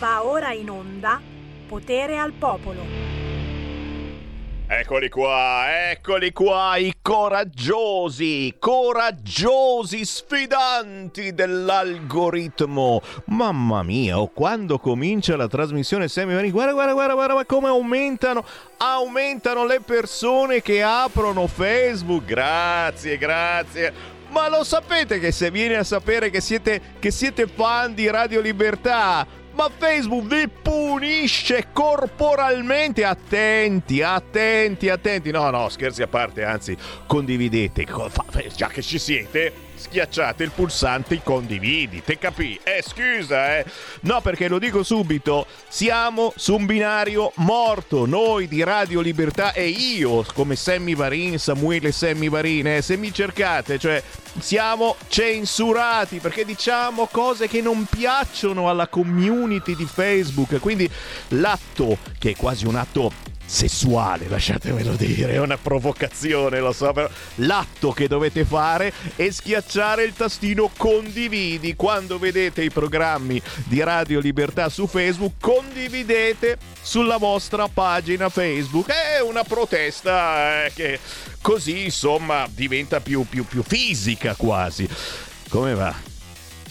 Va ora in onda Potere al Popolo. Eccoli qua, eccoli qua, i coraggiosi, coraggiosi sfidanti dell'algoritmo. Mamma mia, oh, quando comincia la trasmissione Sammy guarda, guarda, guarda, guarda come aumentano, aumentano le persone che aprono Facebook. Grazie, grazie. Ma lo sapete che se viene a sapere che siete, che siete fan di Radio Libertà, ma Facebook vi punisce corporalmente. Attenti, attenti, attenti. No, no, scherzi a parte, anzi, condividete. Già che ci siete schiacciate il pulsante condividi, te capì? Eh, scusa, eh. No, perché lo dico subito, siamo su un binario morto, noi di Radio Libertà e io, come Sammy Varin, Samuele Sammy Varin, eh, se mi cercate, cioè siamo censurati perché diciamo cose che non piacciono alla community di Facebook, quindi l'atto, che è quasi un atto sessuale, lasciatemelo dire, è una provocazione, lo so, però l'atto che dovete fare è schiacciare il tastino condividi quando vedete i programmi di Radio Libertà su Facebook, condividete sulla vostra pagina Facebook. È una protesta eh, che così insomma diventa più, più, più fisica quasi. Come va?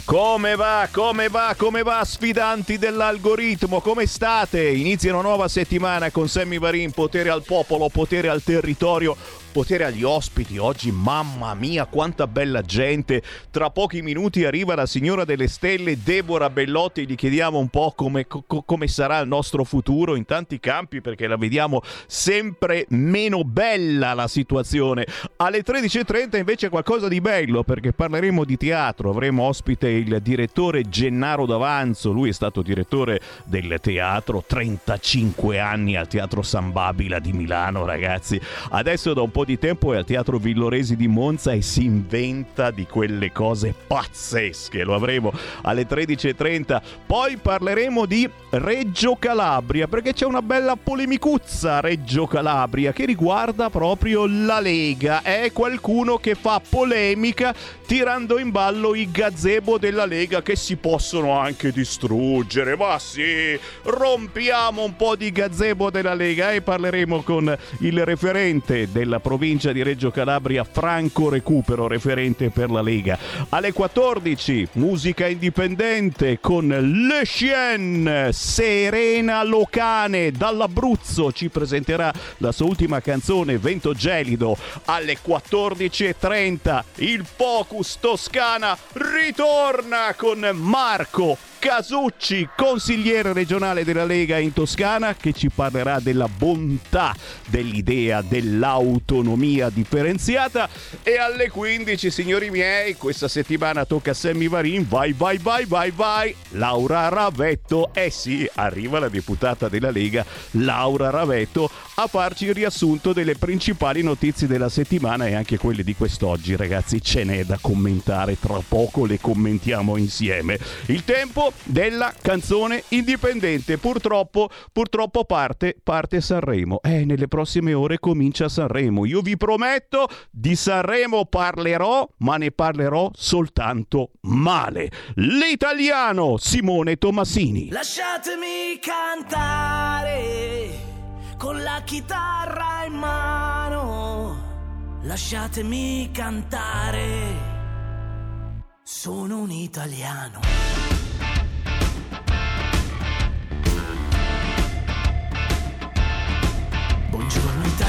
Come va? Come va? Come va? Sfidanti dell'algoritmo, come state? Inizia una nuova settimana con Sammy Varin, potere al popolo, potere al territorio potere agli ospiti oggi, mamma mia quanta bella gente. Tra pochi minuti arriva la signora delle stelle Deborah Bellotti, gli chiediamo un po' come, co- come sarà il nostro futuro in tanti campi perché la vediamo sempre meno bella la situazione. Alle 13.30 invece qualcosa di bello perché parleremo di teatro, avremo ospite il direttore Gennaro D'Avanzo, lui è stato direttore del teatro, 35 anni al Teatro San Babila di Milano ragazzi. Adesso da un po' po' di tempo è al Teatro Villoresi di Monza e si inventa di quelle cose pazzesche. Lo avremo alle 13.30. Poi parleremo di Reggio Calabria perché c'è una bella polemicuzza a Reggio Calabria che riguarda proprio la Lega. È qualcuno che fa polemica tirando in ballo i gazebo della Lega che si possono anche distruggere. Ma sì, rompiamo un po' di gazebo della Lega e parleremo con il referente della provincia di Reggio Calabria, Franco Recupero, referente per la Lega. Alle 14, musica indipendente con Le Chien, Serena Locane dall'Abruzzo ci presenterà la sua ultima canzone Vento Gelido. Alle 14.30 il Focus Toscana ritorna con Marco Casucci, consigliere regionale della Lega in Toscana, che ci parlerà della bontà dell'idea dell'autonomia differenziata. E alle 15, signori miei, questa settimana tocca a Sammy Varin. Vai, vai, vai, vai, vai. Laura Ravetto. Eh sì, arriva la deputata della Lega, Laura Ravetto, a farci il riassunto delle principali notizie della settimana e anche quelle di quest'oggi. Ragazzi, ce n'è da commentare. Tra poco le commentiamo insieme. Il tempo della canzone indipendente. Purtroppo, purtroppo parte, parte Sanremo. Eh, nelle prossime ore comincia Sanremo. Io vi prometto, di Sanremo parlerò, ma ne parlerò soltanto male. L'italiano Simone Tomasini. Lasciatemi cantare con la chitarra in mano. Lasciatemi cantare. Sono un italiano.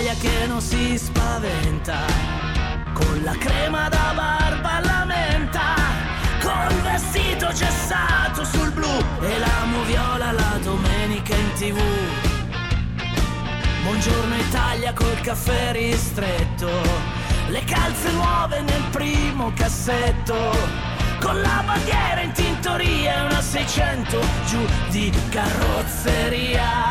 Italia che non si spaventa, con la crema da barba alla menta, col vestito cessato sul blu. E l'amo viola la domenica in tv. Buongiorno Italia col caffè ristretto, le calze nuove nel primo cassetto. Con la bandiera in tintoria e una 600 giù di carrozzeria.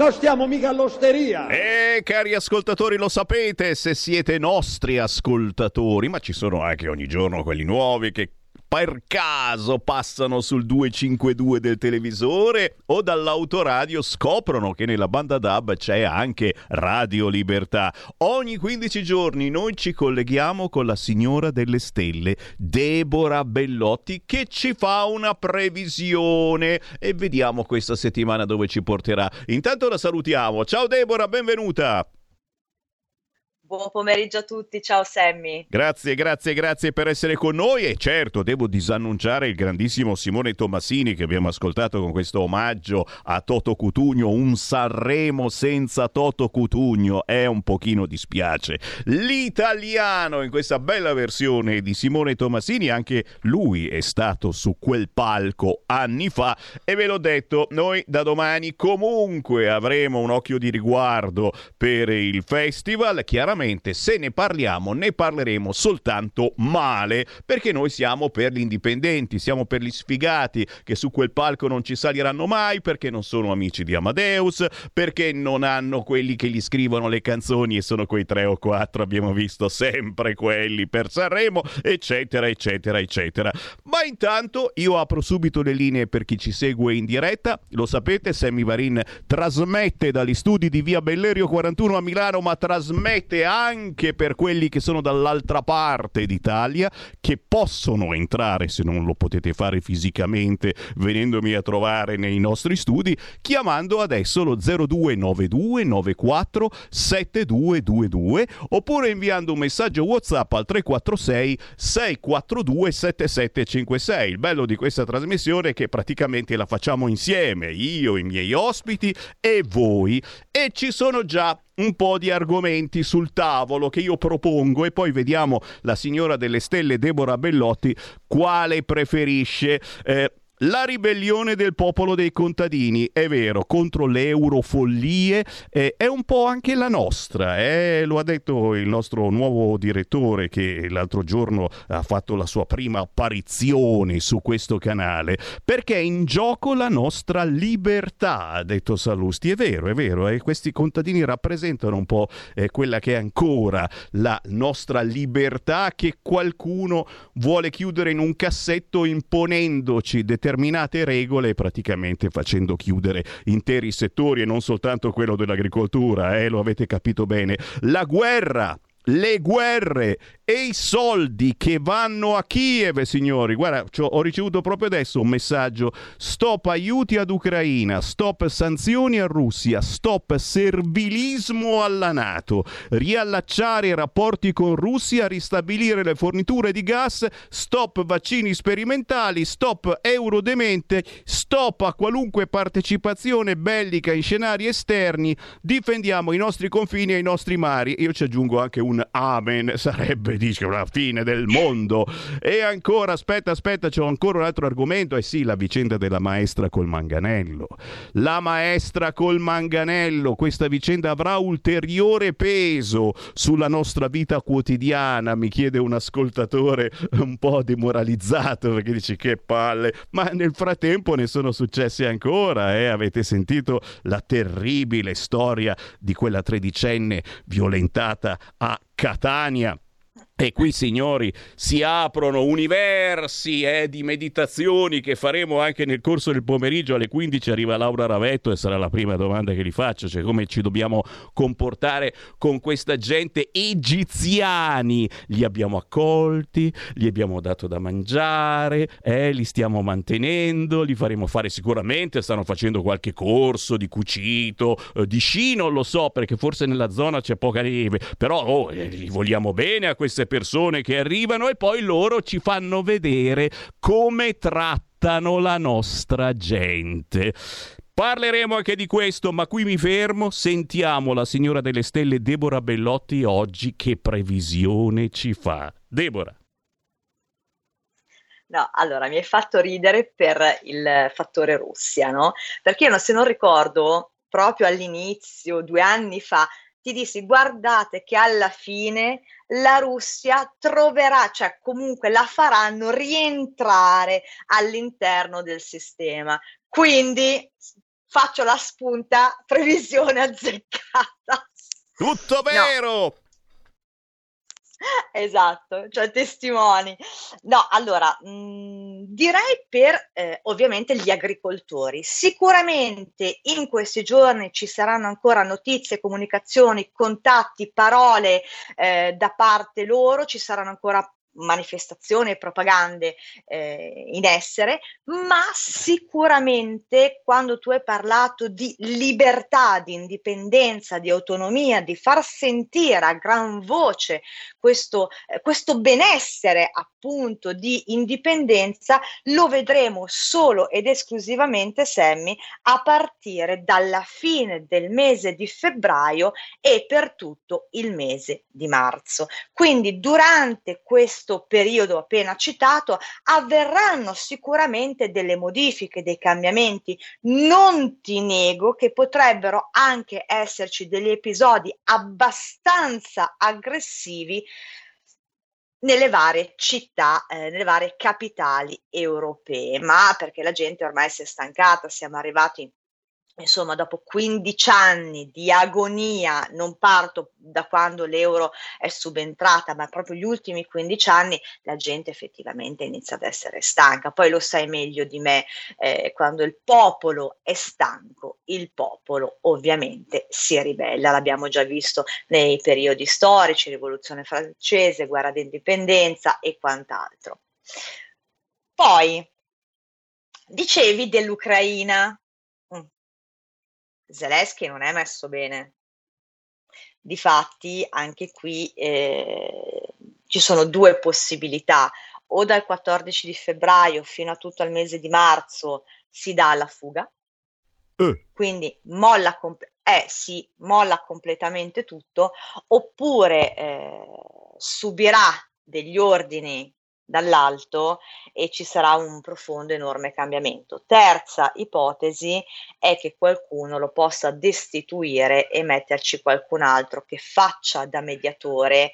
Non stiamo mica all'osteria. Eh, cari ascoltatori, lo sapete se siete nostri ascoltatori, ma ci sono anche ogni giorno quelli nuovi che per caso passano sul 252 del televisore o dall'autoradio scoprono che nella banda DAB c'è anche Radio Libertà. Ogni 15 giorni noi ci colleghiamo con la signora delle stelle, Deborah Bellotti, che ci fa una previsione e vediamo questa settimana dove ci porterà. Intanto la salutiamo. Ciao Deborah, benvenuta. Buon pomeriggio a tutti, ciao Sammy. Grazie, grazie, grazie per essere con noi e certo devo disannunciare il grandissimo Simone Tomasini che abbiamo ascoltato con questo omaggio a Toto Cutugno, un Sanremo senza Toto Cutugno, è un pochino dispiace. L'italiano in questa bella versione di Simone Tomasini, anche lui è stato su quel palco anni fa e ve l'ho detto, noi da domani comunque avremo un occhio di riguardo per il festival, chiaramente sicuramente se ne parliamo ne parleremo soltanto male perché noi siamo per gli indipendenti, siamo per gli sfigati che su quel palco non ci saliranno mai perché non sono amici di Amadeus, perché non hanno quelli che gli scrivono le canzoni e sono quei tre o quattro, abbiamo visto sempre quelli per Sanremo, eccetera, eccetera, eccetera. Ma intanto io apro subito le linee per chi ci segue in diretta, lo sapete, Sammy Varin trasmette dagli studi di Via Bellerio 41 a Milano, ma trasmette anche per quelli che sono dall'altra parte d'Italia, che possono entrare, se non lo potete fare fisicamente, venendomi a trovare nei nostri studi, chiamando adesso lo 0292 94 7222 oppure inviando un messaggio WhatsApp al 346 642 7756. Il bello di questa trasmissione è che praticamente la facciamo insieme, io, i miei ospiti e voi, e ci sono già un po' di argomenti sul tavolo che io propongo e poi vediamo la signora delle stelle Deborah Bellotti quale preferisce. Eh, La ribellione del popolo dei contadini, è vero, contro le eurofollie, eh, è un po' anche la nostra, eh? lo ha detto il nostro nuovo direttore che l'altro giorno ha fatto la sua prima apparizione su questo canale, perché è in gioco la nostra libertà, ha detto Salusti, è vero, è vero, eh? questi contadini rappresentano un po' eh, quella che è ancora la nostra libertà che qualcuno vuole chiudere in un cassetto imponendoci determinati determinate regole praticamente facendo chiudere interi settori e non soltanto quello dell'agricoltura, eh, lo avete capito bene. La guerra le guerre e i soldi che vanno a Kiev, signori. Guarda, ho ricevuto proprio adesso un messaggio. Stop aiuti ad Ucraina, stop sanzioni a Russia, stop servilismo alla Nato, riallacciare i rapporti con Russia, ristabilire le forniture di gas, stop vaccini sperimentali, stop euro demente, stop a qualunque partecipazione bellica in scenari esterni, difendiamo i nostri confini e i nostri mari. Io ci aggiungo anche un amen, sarebbe dice la fine del mondo. E ancora, aspetta, aspetta, c'è ancora un altro argomento. Eh sì, la vicenda della maestra col manganello. La maestra col manganello, questa vicenda avrà ulteriore peso sulla nostra vita quotidiana, mi chiede un ascoltatore un po' demoralizzato perché dice che palle, ma nel frattempo ne sono successi ancora, eh? avete sentito la terribile storia di quella tredicenne violentata a Catania e qui, signori, si aprono universi eh, di meditazioni che faremo anche nel corso del pomeriggio. Alle 15 arriva Laura Ravetto e sarà la prima domanda che gli faccio, cioè come ci dobbiamo comportare con questa gente egiziani. Li abbiamo accolti, gli abbiamo dato da mangiare, eh, li stiamo mantenendo, li faremo fare sicuramente, stanno facendo qualche corso di cucito, eh, di sci, non lo so, perché forse nella zona c'è poca neve, però oh, eh, li vogliamo bene a queste persone che arrivano e poi loro ci fanno vedere come trattano la nostra gente. Parleremo anche di questo, ma qui mi fermo. Sentiamo la signora delle stelle Deborah Bellotti oggi che previsione ci fa. Deborah. No, allora mi hai fatto ridere per il fattore Russia, no? Perché io, se non ricordo, proprio all'inizio, due anni fa, ti dissi guardate che alla fine la Russia troverà, cioè comunque la faranno rientrare all'interno del sistema. Quindi faccio la spunta, previsione azzeccata. Tutto vero! No. Esatto, cioè testimoni. No, allora, mh, direi per eh, ovviamente gli agricoltori. Sicuramente in questi giorni ci saranno ancora notizie, comunicazioni, contatti, parole eh, da parte loro, ci saranno ancora manifestazioni e propagande eh, in essere, ma sicuramente quando tu hai parlato di libertà, di indipendenza, di autonomia, di far sentire a gran voce questo, eh, questo benessere appunto di indipendenza, lo vedremo solo ed esclusivamente, Sammy, a partire dalla fine del mese di febbraio e per tutto il mese di marzo. Quindi durante questo questo periodo appena citato avverranno sicuramente delle modifiche, dei cambiamenti. Non ti nego che potrebbero anche esserci degli episodi abbastanza aggressivi nelle varie città, eh, nelle varie capitali europee, ma perché la gente ormai si è stancata, siamo arrivati insomma, dopo 15 anni di agonia, non parto da quando l'euro è subentrata, ma proprio gli ultimi 15 anni, la gente effettivamente inizia ad essere stanca. Poi lo sai meglio di me, eh, quando il popolo è stanco, il popolo ovviamente si ribella. L'abbiamo già visto nei periodi storici, rivoluzione francese, guerra d'indipendenza e quant'altro. Poi, dicevi dell'Ucraina, Zelensky non è messo bene. Difatti, anche qui eh, ci sono due possibilità. O dal 14 di febbraio fino a tutto il mese di marzo si dà la fuga, eh. quindi molla, comp- eh, sì, molla completamente tutto, oppure eh, subirà degli ordini dall'alto e ci sarà un profondo, enorme cambiamento. Terza ipotesi è che qualcuno lo possa destituire e metterci qualcun altro che faccia da mediatore,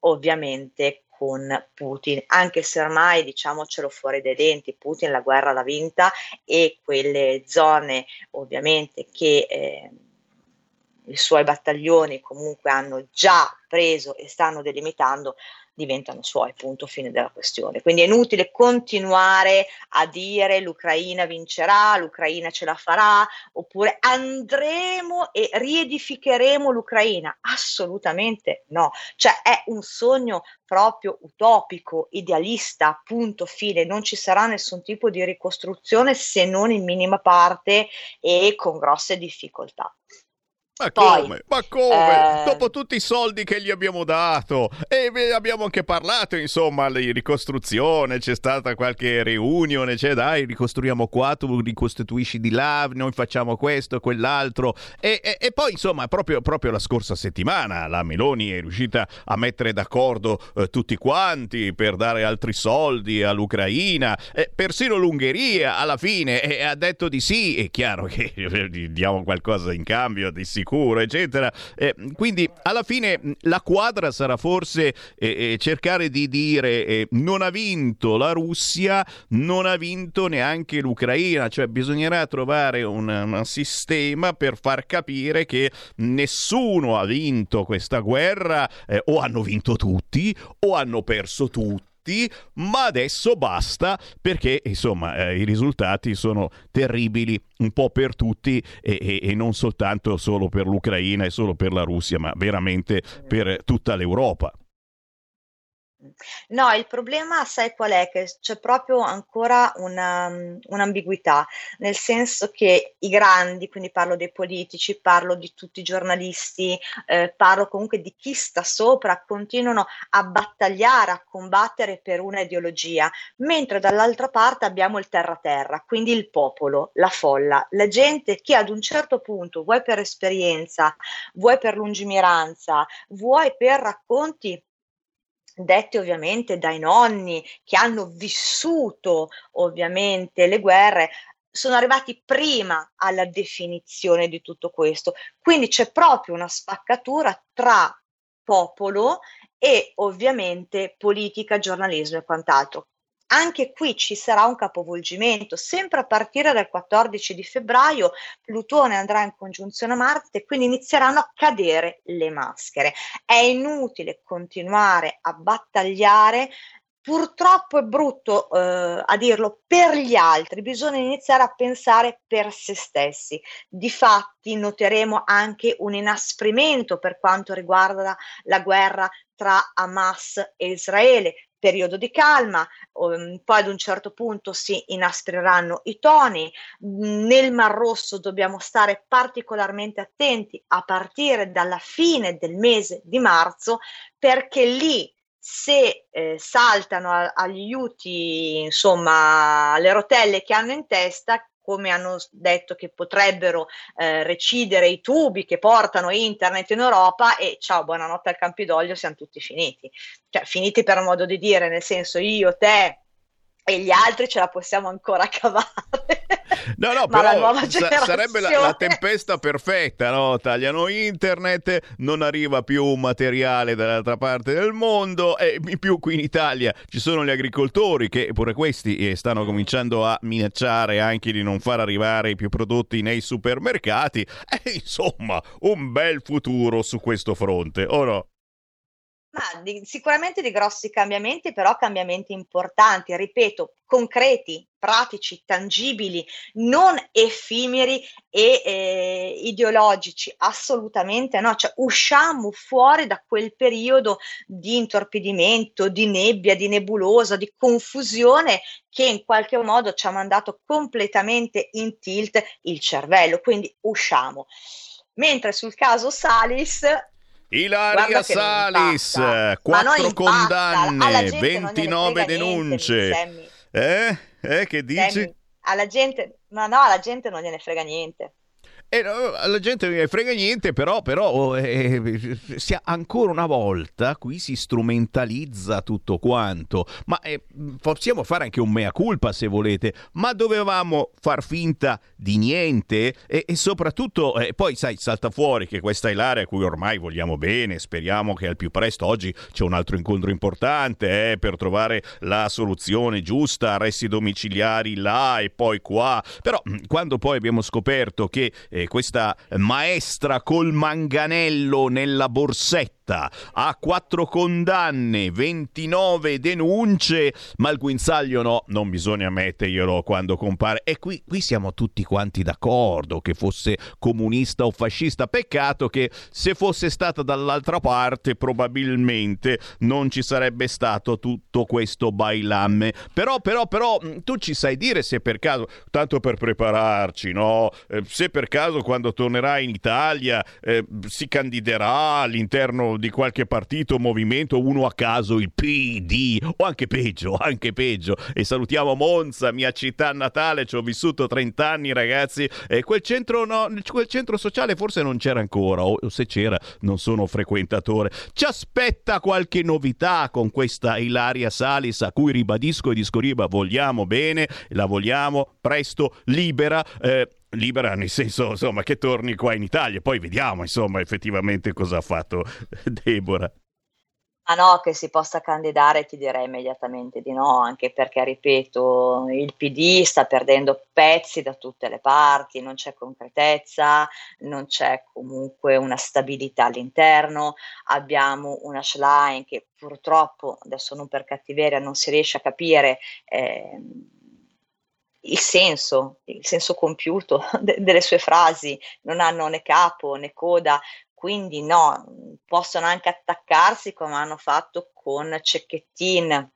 ovviamente con Putin, anche se ormai diciamocelo fuori dai denti, Putin la guerra l'ha vinta e quelle zone ovviamente che eh, i suoi battaglioni comunque hanno già preso e stanno delimitando diventano suoi, punto fine della questione. Quindi è inutile continuare a dire l'Ucraina vincerà, l'Ucraina ce la farà, oppure andremo e riedificheremo l'Ucraina. Assolutamente no, cioè è un sogno proprio utopico, idealista, punto fine, non ci sarà nessun tipo di ricostruzione se non in minima parte e con grosse difficoltà. Ma Poi, come? Ma come? Eh... Dopo tutti i soldi che gli abbiamo dato e abbiamo anche parlato, insomma, di ricostruzione, c'è stata qualche riunione, cioè dai, ricostruiamo qua, tu ricostituisci di là, noi facciamo questo, quell'altro. E, e, e poi, insomma, proprio, proprio, la scorsa settimana la Meloni è riuscita a mettere d'accordo eh, tutti quanti per dare altri soldi all'Ucraina. Eh, persino l'Ungheria alla fine ha detto di sì. È chiaro che diamo qualcosa in cambio di sicuro sicuro, eccetera. Eh, quindi alla fine la quadra sarà forse eh, eh, cercare di dire eh, non ha vinto la Russia, non ha vinto neanche l'Ucraina, cioè bisognerà trovare un, un sistema per far capire che nessuno ha vinto questa guerra, eh, o hanno vinto tutti o hanno perso tutti tutti, ma adesso basta perché insomma eh, i risultati sono terribili un po' per tutti e, e, e non soltanto solo per l'Ucraina e solo per la Russia, ma veramente per tutta l'Europa. No, il problema sai qual è? Che c'è proprio ancora una, un'ambiguità, nel senso che i grandi, quindi parlo dei politici, parlo di tutti i giornalisti, eh, parlo comunque di chi sta sopra, continuano a battagliare, a combattere per una ideologia, mentre dall'altra parte abbiamo il terra-terra, quindi il popolo, la folla, la gente che ad un certo punto, vuoi per esperienza, vuoi per lungimiranza, vuoi per racconti detti ovviamente dai nonni che hanno vissuto ovviamente le guerre, sono arrivati prima alla definizione di tutto questo. Quindi c'è proprio una spaccatura tra popolo e ovviamente politica, giornalismo e quant'altro anche qui ci sarà un capovolgimento, sempre a partire dal 14 di febbraio Plutone andrà in congiunzione a Marte, quindi inizieranno a cadere le maschere. È inutile continuare a battagliare purtroppo è brutto eh, a dirlo per gli altri, bisogna iniziare a pensare per se stessi. Difatti noteremo anche un inasprimento per quanto riguarda la guerra tra Hamas e Israele periodo di calma, um, poi ad un certo punto si inaspriranno i toni. Nel Mar Rosso dobbiamo stare particolarmente attenti a partire dalla fine del mese di marzo perché lì se eh, saltano a, agli aiuti, insomma, le rotelle che hanno in testa, come hanno detto che potrebbero eh, recidere i tubi che portano internet in Europa e ciao, buonanotte al Campidoglio, siamo tutti finiti. Cioè, finiti per modo di dire, nel senso io, te, e gli altri ce la possiamo ancora cavare. No, no, Ma però sa- sarebbe la, la, tempesta perfetta, no? Tagliano internet, non arriva più materiale dall'altra parte del mondo e in più qui in Italia ci sono gli agricoltori che pure questi eh, stanno cominciando a minacciare anche di non far arrivare i più prodotti nei supermercati. E insomma, un bel futuro su questo fronte, o no? Ma di, sicuramente di grossi cambiamenti, però cambiamenti importanti, ripeto, concreti, pratici, tangibili, non effimeri e eh, ideologici, assolutamente no, cioè usciamo fuori da quel periodo di intorpidimento, di nebbia, di nebulosa, di confusione che in qualche modo ci ha mandato completamente in tilt il cervello, quindi usciamo. Mentre sul caso Salis Ilaria Salis, quattro condanne, 29 denunce. Eh? Eh, che dici? Sammy, alla gente, ma no, alla gente non gliene frega niente. E la gente non frega niente, però, però oh, eh, si, ancora una volta qui si strumentalizza tutto quanto. Ma eh, possiamo fare anche un mea culpa se volete, ma dovevamo far finta di niente? E, e soprattutto, eh, poi sai, salta fuori che questa è l'area a cui ormai vogliamo bene, speriamo che al più presto oggi c'è un altro incontro importante eh, per trovare la soluzione giusta, arresti domiciliari là e poi qua. Però quando poi abbiamo scoperto che eh, questa maestra col manganello nella borsetta ha quattro condanne, 29 denunce, ma il guinzaglio no, non bisogna metterglielo quando compare. E qui, qui siamo tutti quanti d'accordo che fosse comunista o fascista. Peccato che se fosse stata dall'altra parte probabilmente non ci sarebbe stato tutto questo bailamme. Però, però, però, tu ci sai dire se per caso, tanto per prepararci, no? Eh, se per caso quando tornerà in Italia eh, si candiderà all'interno di qualche partito, movimento, uno a caso, il PD, o anche peggio, anche peggio. E salutiamo Monza, mia città natale, ci ho vissuto 30 anni ragazzi, e quel centro, no, quel centro sociale forse non c'era ancora, o se c'era non sono frequentatore. Ci aspetta qualche novità con questa Ilaria Salis, a cui ribadisco e disco riba, vogliamo bene, la vogliamo presto, libera. Eh, libera nel senso insomma che torni qua in Italia poi vediamo insomma effettivamente cosa ha fatto Deborah Ah no, che si possa candidare ti direi immediatamente di no, anche perché, ripeto, il PD sta perdendo pezzi da tutte le parti, non c'è concretezza, non c'è comunque una stabilità all'interno, abbiamo una Schlein che purtroppo, adesso non per cattiveria, non si riesce a capire. Eh, il senso, il senso compiuto de- delle sue frasi, non hanno né capo né coda, quindi no, possono anche attaccarsi come hanno fatto con Cecchettin,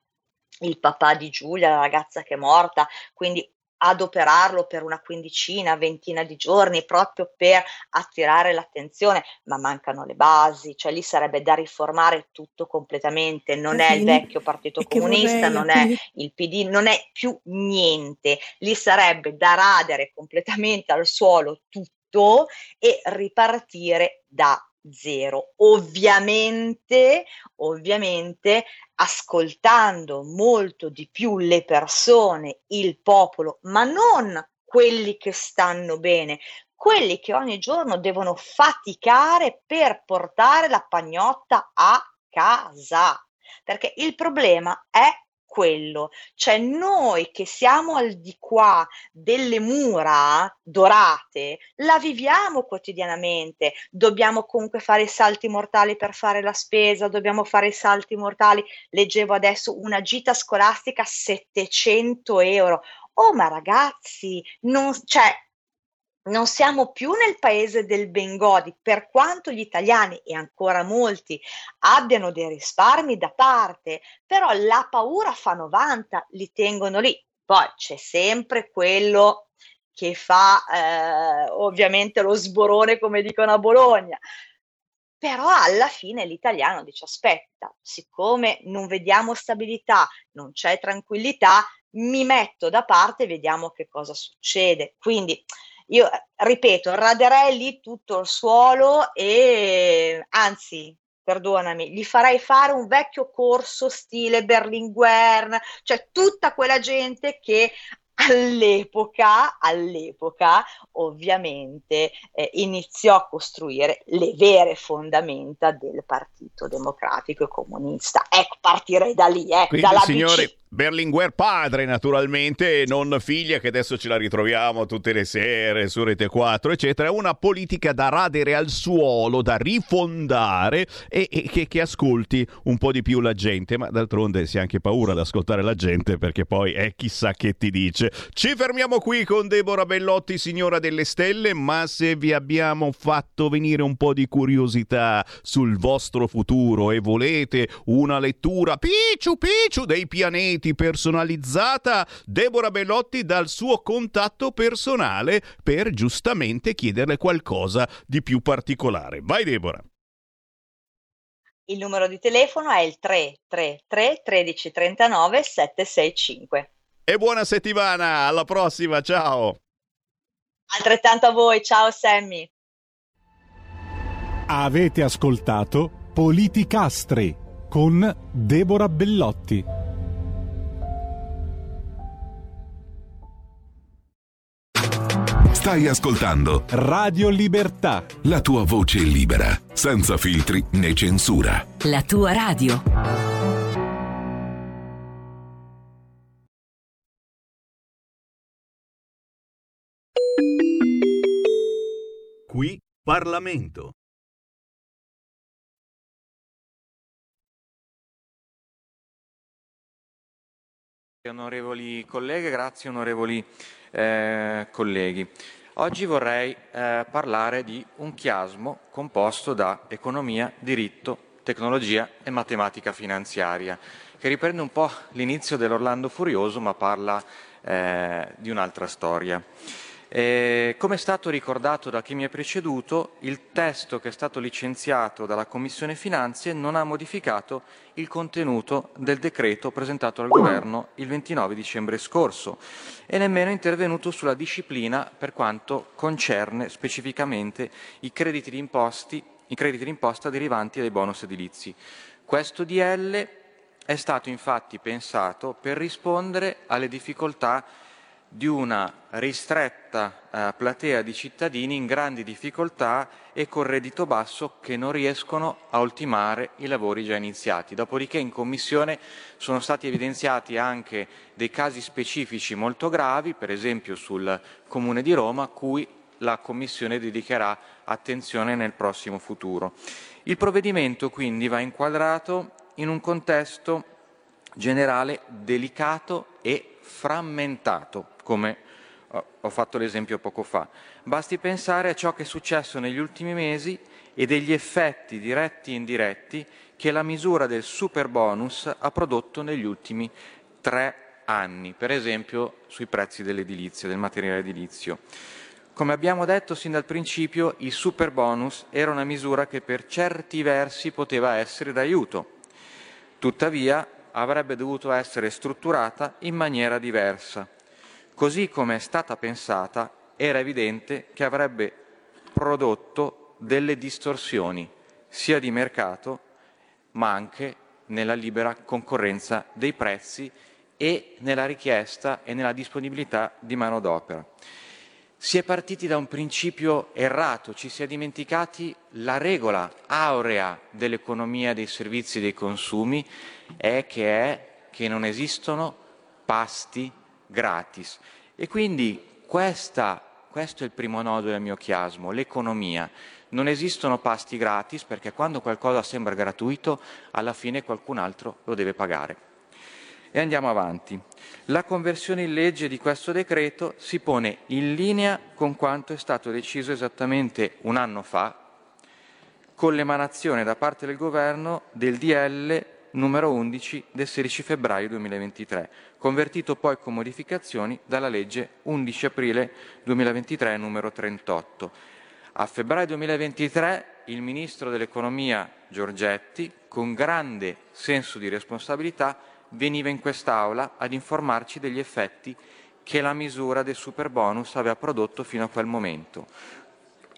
il papà di Giulia, la ragazza che è morta, quindi adoperarlo per una quindicina, ventina di giorni proprio per attirare l'attenzione, ma mancano le basi, cioè lì sarebbe da riformare tutto completamente, non è il vecchio Partito Comunista, non è il PD, non è più niente, lì sarebbe da radere completamente al suolo tutto e ripartire da zero. Ovviamente, ovviamente ascoltando molto di più le persone, il popolo, ma non quelli che stanno bene, quelli che ogni giorno devono faticare per portare la pagnotta a casa. Perché il problema è quello, cioè noi che siamo al di qua delle mura dorate, la viviamo quotidianamente, dobbiamo comunque fare i salti mortali per fare la spesa, dobbiamo fare i salti mortali, leggevo adesso una gita scolastica 700 euro. Oh ma ragazzi, non, cioè, non siamo più nel paese del Bengodi, per quanto gli italiani e ancora molti abbiano dei risparmi da parte, però la paura fa 90, li tengono lì. Poi c'è sempre quello che fa eh, ovviamente lo sborone, come dicono a Bologna. Però alla fine l'italiano dice aspetta, siccome non vediamo stabilità, non c'è tranquillità, mi metto da parte e vediamo che cosa succede. Quindi io ripeto, raderei lì tutto il suolo e anzi, perdonami, gli farei fare un vecchio corso stile Berlinguer, cioè tutta quella gente che all'epoca, all'epoca ovviamente eh, iniziò a costruire le vere fondamenta del Partito Democratico e Comunista. Ecco, partirei da lì, eh, Quindi, signori, BC. Berlinguer padre naturalmente, non figlia che adesso ce la ritroviamo tutte le sere su Rete 4 eccetera, una politica da radere al suolo, da rifondare e, e che, che, ascolti un po' di più la gente, ma d'altronde si ha anche paura ad ascoltare la gente perché poi è chissà che ti dice. Ci fermiamo qui con Deborah Bellotti, signora delle stelle, ma se vi abbiamo fatto venire un po' di curiosità sul vostro futuro e volete una lettura picciu picciu dei pianeti personalizzata, Deborah Bellotti dal suo contatto personale per giustamente chiederle qualcosa di più particolare. Vai Deborah. Il numero di telefono è il 333 13 39 765. E buona settimana, alla prossima, ciao! Altrettanto a voi, ciao Sammy. Avete ascoltato Politicastri con Deborah Bellotti. Stai ascoltando Radio Libertà. la tua voce libera, senza filtri né censura. La tua radio. Qui Parlamento. Onorevoli colleghe, grazie onorevoli eh, colleghi. Oggi vorrei eh, parlare di un chiasmo composto da economia, diritto, tecnologia e matematica finanziaria, che riprende un po' l'inizio dell'Orlando Furioso ma parla eh, di un'altra storia. Eh, come è stato ricordato da chi mi ha preceduto, il testo che è stato licenziato dalla Commissione Finanze non ha modificato il contenuto del decreto presentato dal Governo il 29 dicembre scorso e nemmeno è intervenuto sulla disciplina per quanto concerne specificamente i crediti d'imposta derivanti dai bonus edilizi. Questo DL è stato infatti pensato per rispondere alle difficoltà di una ristretta eh, platea di cittadini in grandi difficoltà e con reddito basso che non riescono a ultimare i lavori già iniziati. Dopodiché in Commissione sono stati evidenziati anche dei casi specifici molto gravi, per esempio sul Comune di Roma, a cui la Commissione dedicherà attenzione nel prossimo futuro. Il provvedimento quindi va inquadrato in un contesto generale delicato e frammentato, come ho fatto l'esempio poco fa. Basti pensare a ciò che è successo negli ultimi mesi e degli effetti diretti e indiretti che la misura del super bonus ha prodotto negli ultimi tre anni, per esempio sui prezzi dell'edilizia, del materiale edilizio. Come abbiamo detto sin dal principio, il super bonus era una misura che per certi versi poteva essere d'aiuto. Tuttavia avrebbe dovuto essere strutturata in maniera diversa. Così come è stata pensata, era evidente che avrebbe prodotto delle distorsioni, sia di mercato, ma anche nella libera concorrenza dei prezzi e nella richiesta e nella disponibilità di manodopera. Si è partiti da un principio errato, ci si è dimenticati la regola aurea dell'economia dei servizi e dei consumi è che, è che non esistono pasti gratis. E quindi questa, questo è il primo nodo del mio chiasmo, l'economia. Non esistono pasti gratis perché quando qualcosa sembra gratuito, alla fine qualcun altro lo deve pagare. E andiamo avanti. La conversione in legge di questo decreto si pone in linea con quanto è stato deciso esattamente un anno fa con l'emanazione da parte del Governo del DL numero 11 del 16 febbraio 2023, convertito poi con modificazioni dalla legge 11 aprile 2023 numero 38. A febbraio 2023 il Ministro dell'Economia Giorgetti, con grande senso di responsabilità, veniva in quest'Aula ad informarci degli effetti che la misura del super bonus aveva prodotto fino a quel momento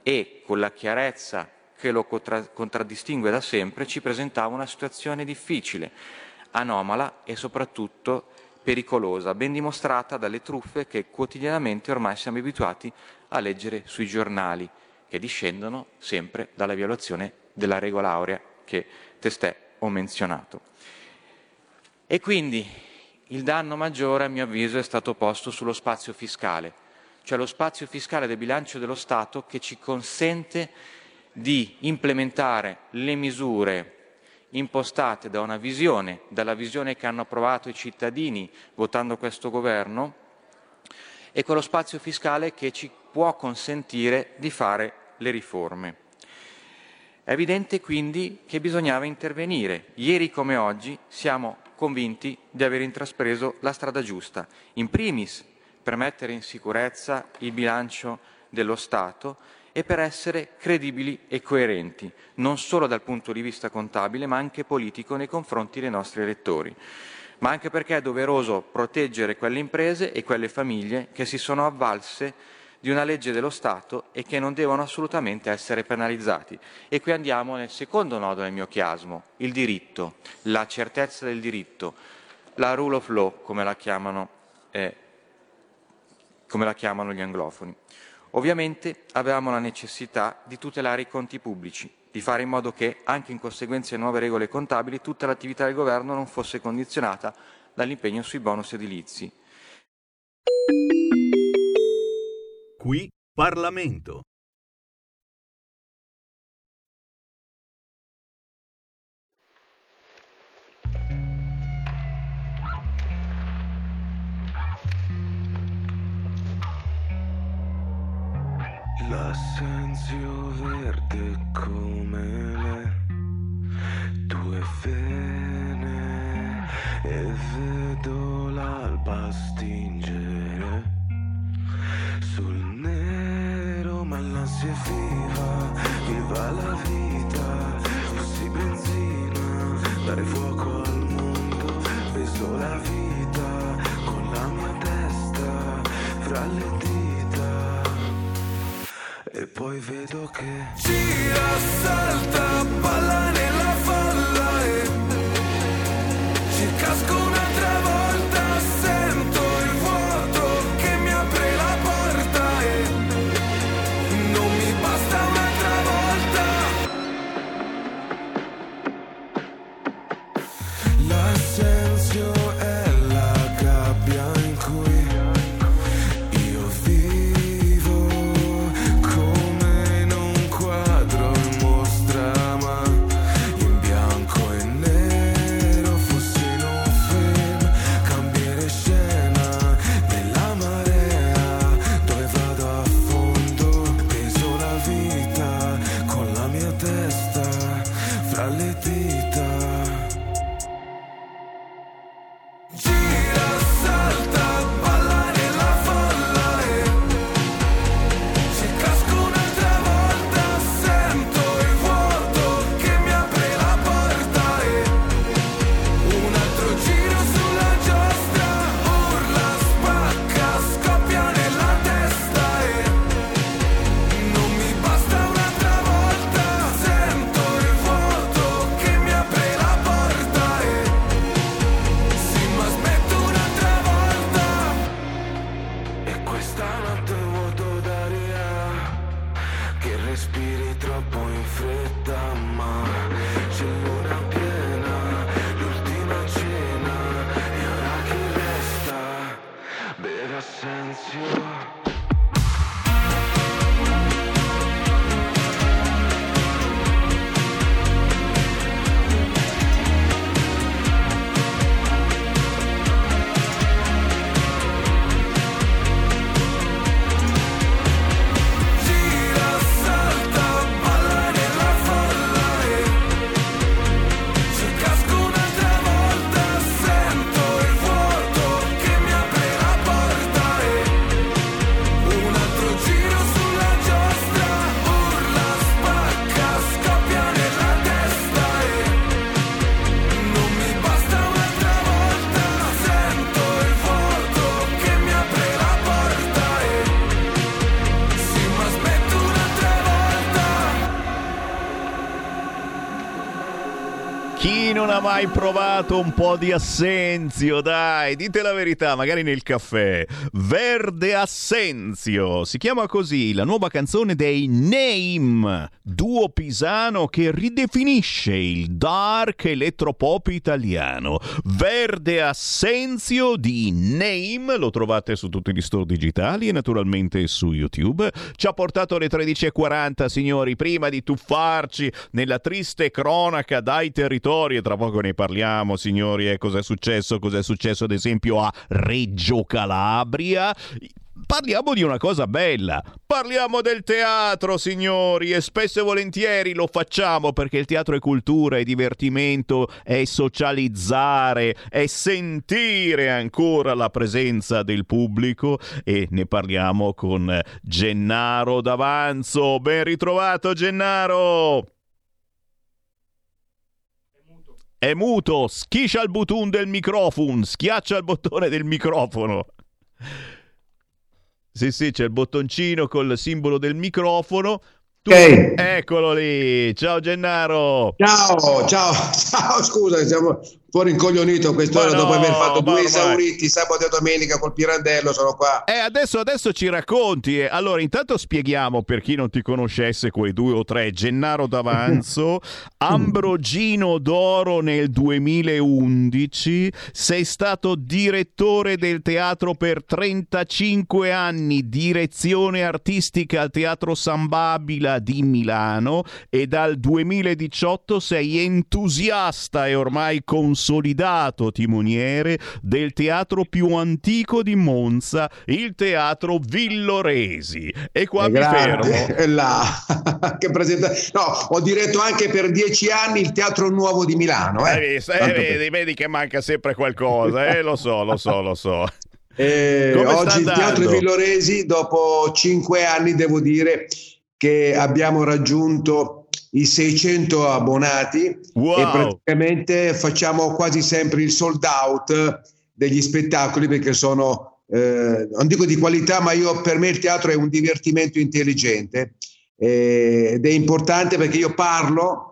e con la chiarezza che lo contra- contraddistingue da sempre ci presentava una situazione difficile, anomala e soprattutto pericolosa, ben dimostrata dalle truffe che quotidianamente ormai siamo abituati a leggere sui giornali, che discendono sempre dalla violazione della regola aurea che testè ho menzionato. E quindi il danno maggiore, a mio avviso, è stato posto sullo spazio fiscale, cioè lo spazio fiscale del bilancio dello Stato che ci consente di implementare le misure impostate da una visione, dalla visione che hanno approvato i cittadini votando questo governo, e quello spazio fiscale che ci può consentire di fare le riforme. È evidente quindi che bisognava intervenire. Ieri come oggi siamo convinti di aver intraspreso la strada giusta, in primis per mettere in sicurezza il bilancio dello Stato e per essere credibili e coerenti, non solo dal punto di vista contabile, ma anche politico nei confronti dei nostri elettori, ma anche perché è doveroso proteggere quelle imprese e quelle famiglie che si sono avvalse di una legge dello Stato e che non devono assolutamente essere penalizzati. E qui andiamo nel secondo nodo del mio chiasmo, il diritto, la certezza del diritto, la rule of law, come la chiamano, eh, come la chiamano gli anglofoni. Ovviamente avevamo la necessità di tutelare i conti pubblici, di fare in modo che, anche in conseguenza di nuove regole contabili, tutta l'attività del governo non fosse condizionata dall'impegno sui bonus edilizi. Qui Parlamento. L'assenzio verde come le tue vene e vedo l'alba stingere sul nero ma l'ansia è viva, mai provato un po' di assenzio? Dai, dite la verità, magari nel caffè. Verde Assenzio, si chiama così la nuova canzone dei Name, duo pisano che ridefinisce il dark elettropop italiano. Verde Assenzio di Name, lo trovate su tutti gli store digitali e naturalmente su YouTube. Ci ha portato alle 13.40, signori, prima di tuffarci nella triste cronaca dai territori e tra poco ne parliamo, signori, e cos'è successo, cos'è successo ad esempio a Reggio Calabria. Parliamo di una cosa bella, parliamo del teatro, signori, e spesso e volentieri lo facciamo perché il teatro è cultura, è divertimento, è socializzare, è sentire ancora la presenza del pubblico e ne parliamo con Gennaro D'Avanzo. Ben ritrovato Gennaro! È muto, schiscia il button del microfono, schiaccia il bottone del microfono. Sì, sì, c'è il bottoncino col simbolo del microfono. Tu, Ok. Eccolo lì. Ciao Gennaro. Ciao, ciao, ciao, scusa, siamo fuori incoglionito a quest'ora Ma dopo no, aver fatto due esauriti sabato e domenica col Pirandello, sono qua. Eh, adesso, adesso ci racconti. eh. Allora, intanto spieghiamo per chi non ti conoscesse quei due o tre. Gennaro D'Avanzo, Ambrogino d'Oro nel 2011, sei stato direttore del teatro per 35 anni, direzione artistica al Teatro San Babila di Milano e dal 2018 sei entusiasta e ormai consolidato timoniere del teatro più antico di Monza, il Teatro Villoresi. E qua Eh, mi grande, fermo. è là. che presenta- No, ho diretto anche per dieci anni il Teatro Nuovo di Milano. Eh. Hai visto? Eh, per- vedi, vedi che manca sempre qualcosa, eh? lo so, lo so, lo so. Eh, oggi il Teatro? Villoresi, dopo cinque anni, devo dire che abbiamo raggiunto i 600 abbonati Wow. e praticamente facciamo quasi sempre il sold out degli spettacoli perché sono, eh, non dico di qualità, ma io, per me il teatro è un divertimento intelligente eh, ed è importante perché io parlo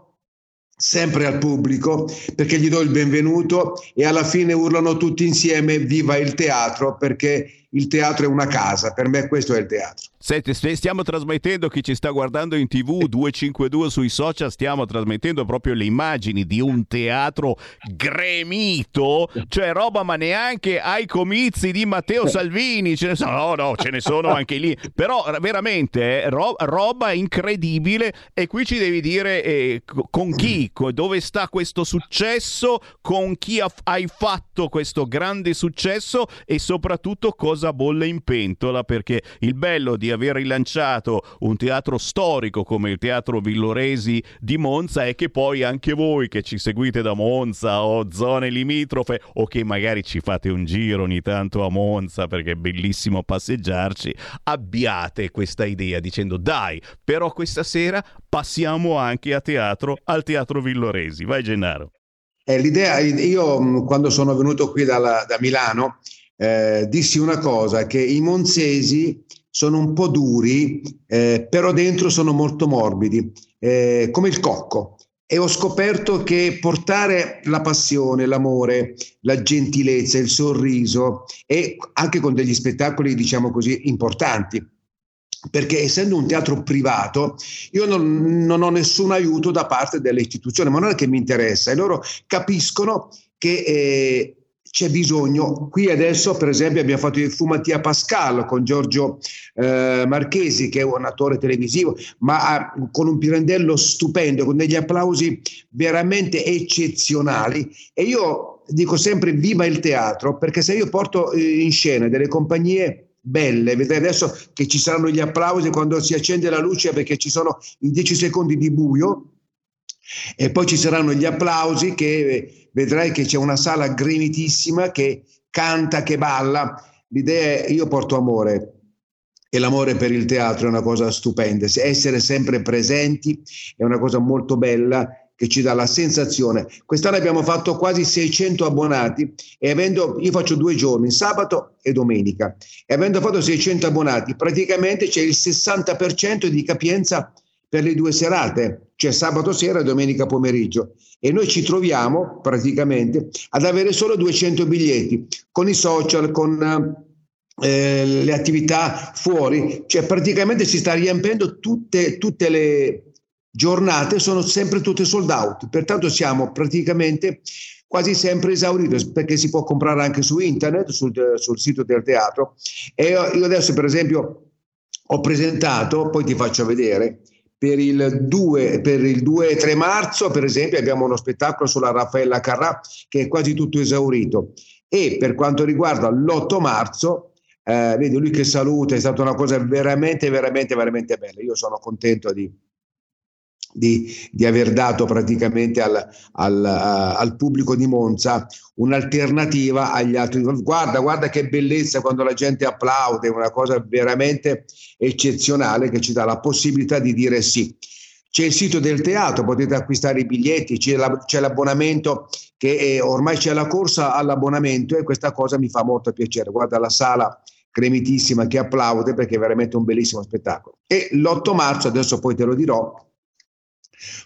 sempre al pubblico perché gli do il benvenuto e alla fine urlano tutti insieme viva il teatro perché il teatro è una casa, per me questo è il teatro. Senti, st- stiamo trasmettendo, chi ci sta guardando in tv 252 sui social, stiamo trasmettendo proprio le immagini di un teatro gremito, cioè roba ma neanche ai comizi di Matteo Salvini, ce ne sono, no, no, ce ne sono anche lì, però veramente eh, ro- roba incredibile e qui ci devi dire eh, co- con chi, dove sta questo successo, con chi ha- hai fatto questo grande successo e soprattutto cosa bolle in pentola perché il bello di aver rilanciato un teatro storico come il Teatro Villoresi di Monza è che poi anche voi che ci seguite da Monza o zone limitrofe o che magari ci fate un giro ogni tanto a Monza perché è bellissimo passeggiarci, abbiate questa idea dicendo dai, però questa sera passiamo anche a teatro al Teatro Villoresi. Vai Gennaro. Eh, l'idea, io mh, quando sono venuto qui dalla- da Milano eh, dissi una cosa, che i monzesi sono un po' duri, eh, però dentro sono molto morbidi, eh, come il cocco. E ho scoperto che portare la passione, l'amore, la gentilezza, il sorriso e anche con degli spettacoli, diciamo così, importanti. Perché essendo un teatro privato, io non, non ho nessun aiuto da parte delle istituzioni, ma non è che mi interessa, e loro capiscono che eh, c'è bisogno. Qui adesso, per esempio, abbiamo fatto il Fumatia Pascal con Giorgio eh, Marchesi, che è un attore televisivo, ma ha- con un pirandello stupendo, con degli applausi veramente eccezionali. E io dico sempre viva il teatro, perché se io porto eh, in scena delle compagnie belle, vedrai adesso che ci saranno gli applausi quando si accende la luce perché ci sono i 10 secondi di buio e poi ci saranno gli applausi che eh, vedrai che c'è una sala gremitissima che canta, che balla. L'idea è io porto amore e l'amore per il teatro è una cosa stupenda. Se- Essere sempre presenti è una cosa molto bella che ci dà la sensazione. Quest'anno abbiamo fatto quasi 600 abbonati e avendo, io faccio due giorni, sabato e domenica, e avendo fatto 600 abbonati, praticamente c'è il 60% di capienza per le due serate, cioè sabato sera e domenica pomeriggio. E noi ci troviamo praticamente ad avere solo 200 biglietti con i social, con eh, le attività fuori, cioè praticamente si sta riempendo tutte, tutte le giornate, sono sempre tutte sold out, pertanto siamo praticamente quasi sempre esauriti perché si può comprare anche su internet, sul, sul sito del teatro. E io adesso per esempio ho presentato, poi ti faccio vedere, per il 2, per il 2 e 3 marzo, per esempio, abbiamo uno spettacolo sulla Raffaella Carrà che è quasi tutto esaurito. E per quanto riguarda l'8 marzo, eh, vedi lui che saluta, è stata una cosa veramente, veramente, veramente bella. Io sono contento di, di, di aver dato praticamente al, al, a- al pubblico di Monza un'alternativa agli altri. Guarda, guarda che bellezza quando la gente applaude, è una cosa veramente eccezionale che ci dà la possibilità di dire sì. C'è il sito del teatro, potete acquistare i biglietti, c'è, la- c'è l'abbonamento che è- ormai c'è la corsa all'abbonamento e questa cosa mi fa molto piacere. Guarda la sala cremitissima che applaude perché è veramente un bellissimo spettacolo. E l'8 marzo, adesso poi te lo dirò,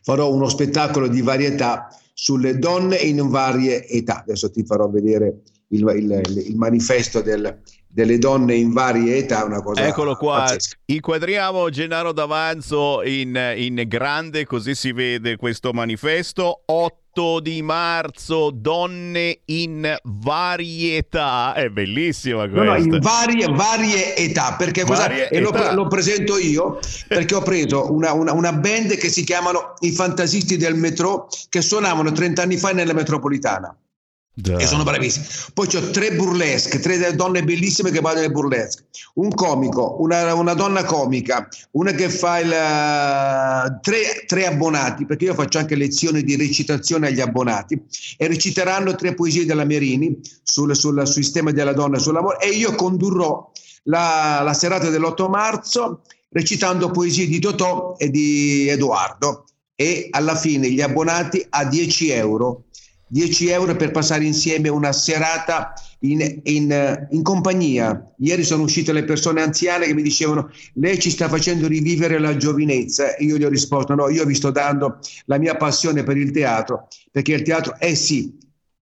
farò uno spettacolo di varietà sulle donne in varie età. Adesso ti farò vedere il, il, il manifesto del, delle donne in varie età, una cosa Eccolo qua, pazzesca. inquadriamo Gennaro D'Avanzo in, in grande, così si vede questo manifesto. 8 di marzo, donne in varietà. È bellissima No, questa. no, in varie, varie età, perché cosa, Varie e lo, età. lo presento io, perché ho preso una, una- una band che si chiamano i Fantasisti del Metro, che suonavano 30 anni fa nella metropolitana. E sono bravissimi. Poi c'ho tre burlesque, tre donne bellissime che vanno nelle burlesque. Un comico, una, una donna comica, una che fa il. eh, tre, tre abbonati, perché io faccio anche lezioni di recitazione agli abbonati, e reciteranno tre poesie della Merini sul, sul sistema della donna e sull'amore. E io condurrò la, la serata dell'8 marzo recitando poesie di Totò e di Edoardo. E alla fine gli abbonati a 10 euro 10 euro per passare insieme una serata in, in, eh, in compagnia. Ieri sono uscite le persone anziane che mi dicevano lei ci sta facendo rivivere la giovinezza e io gli ho risposto no, io vi sto dando la mia passione per il teatro, perché il teatro è sì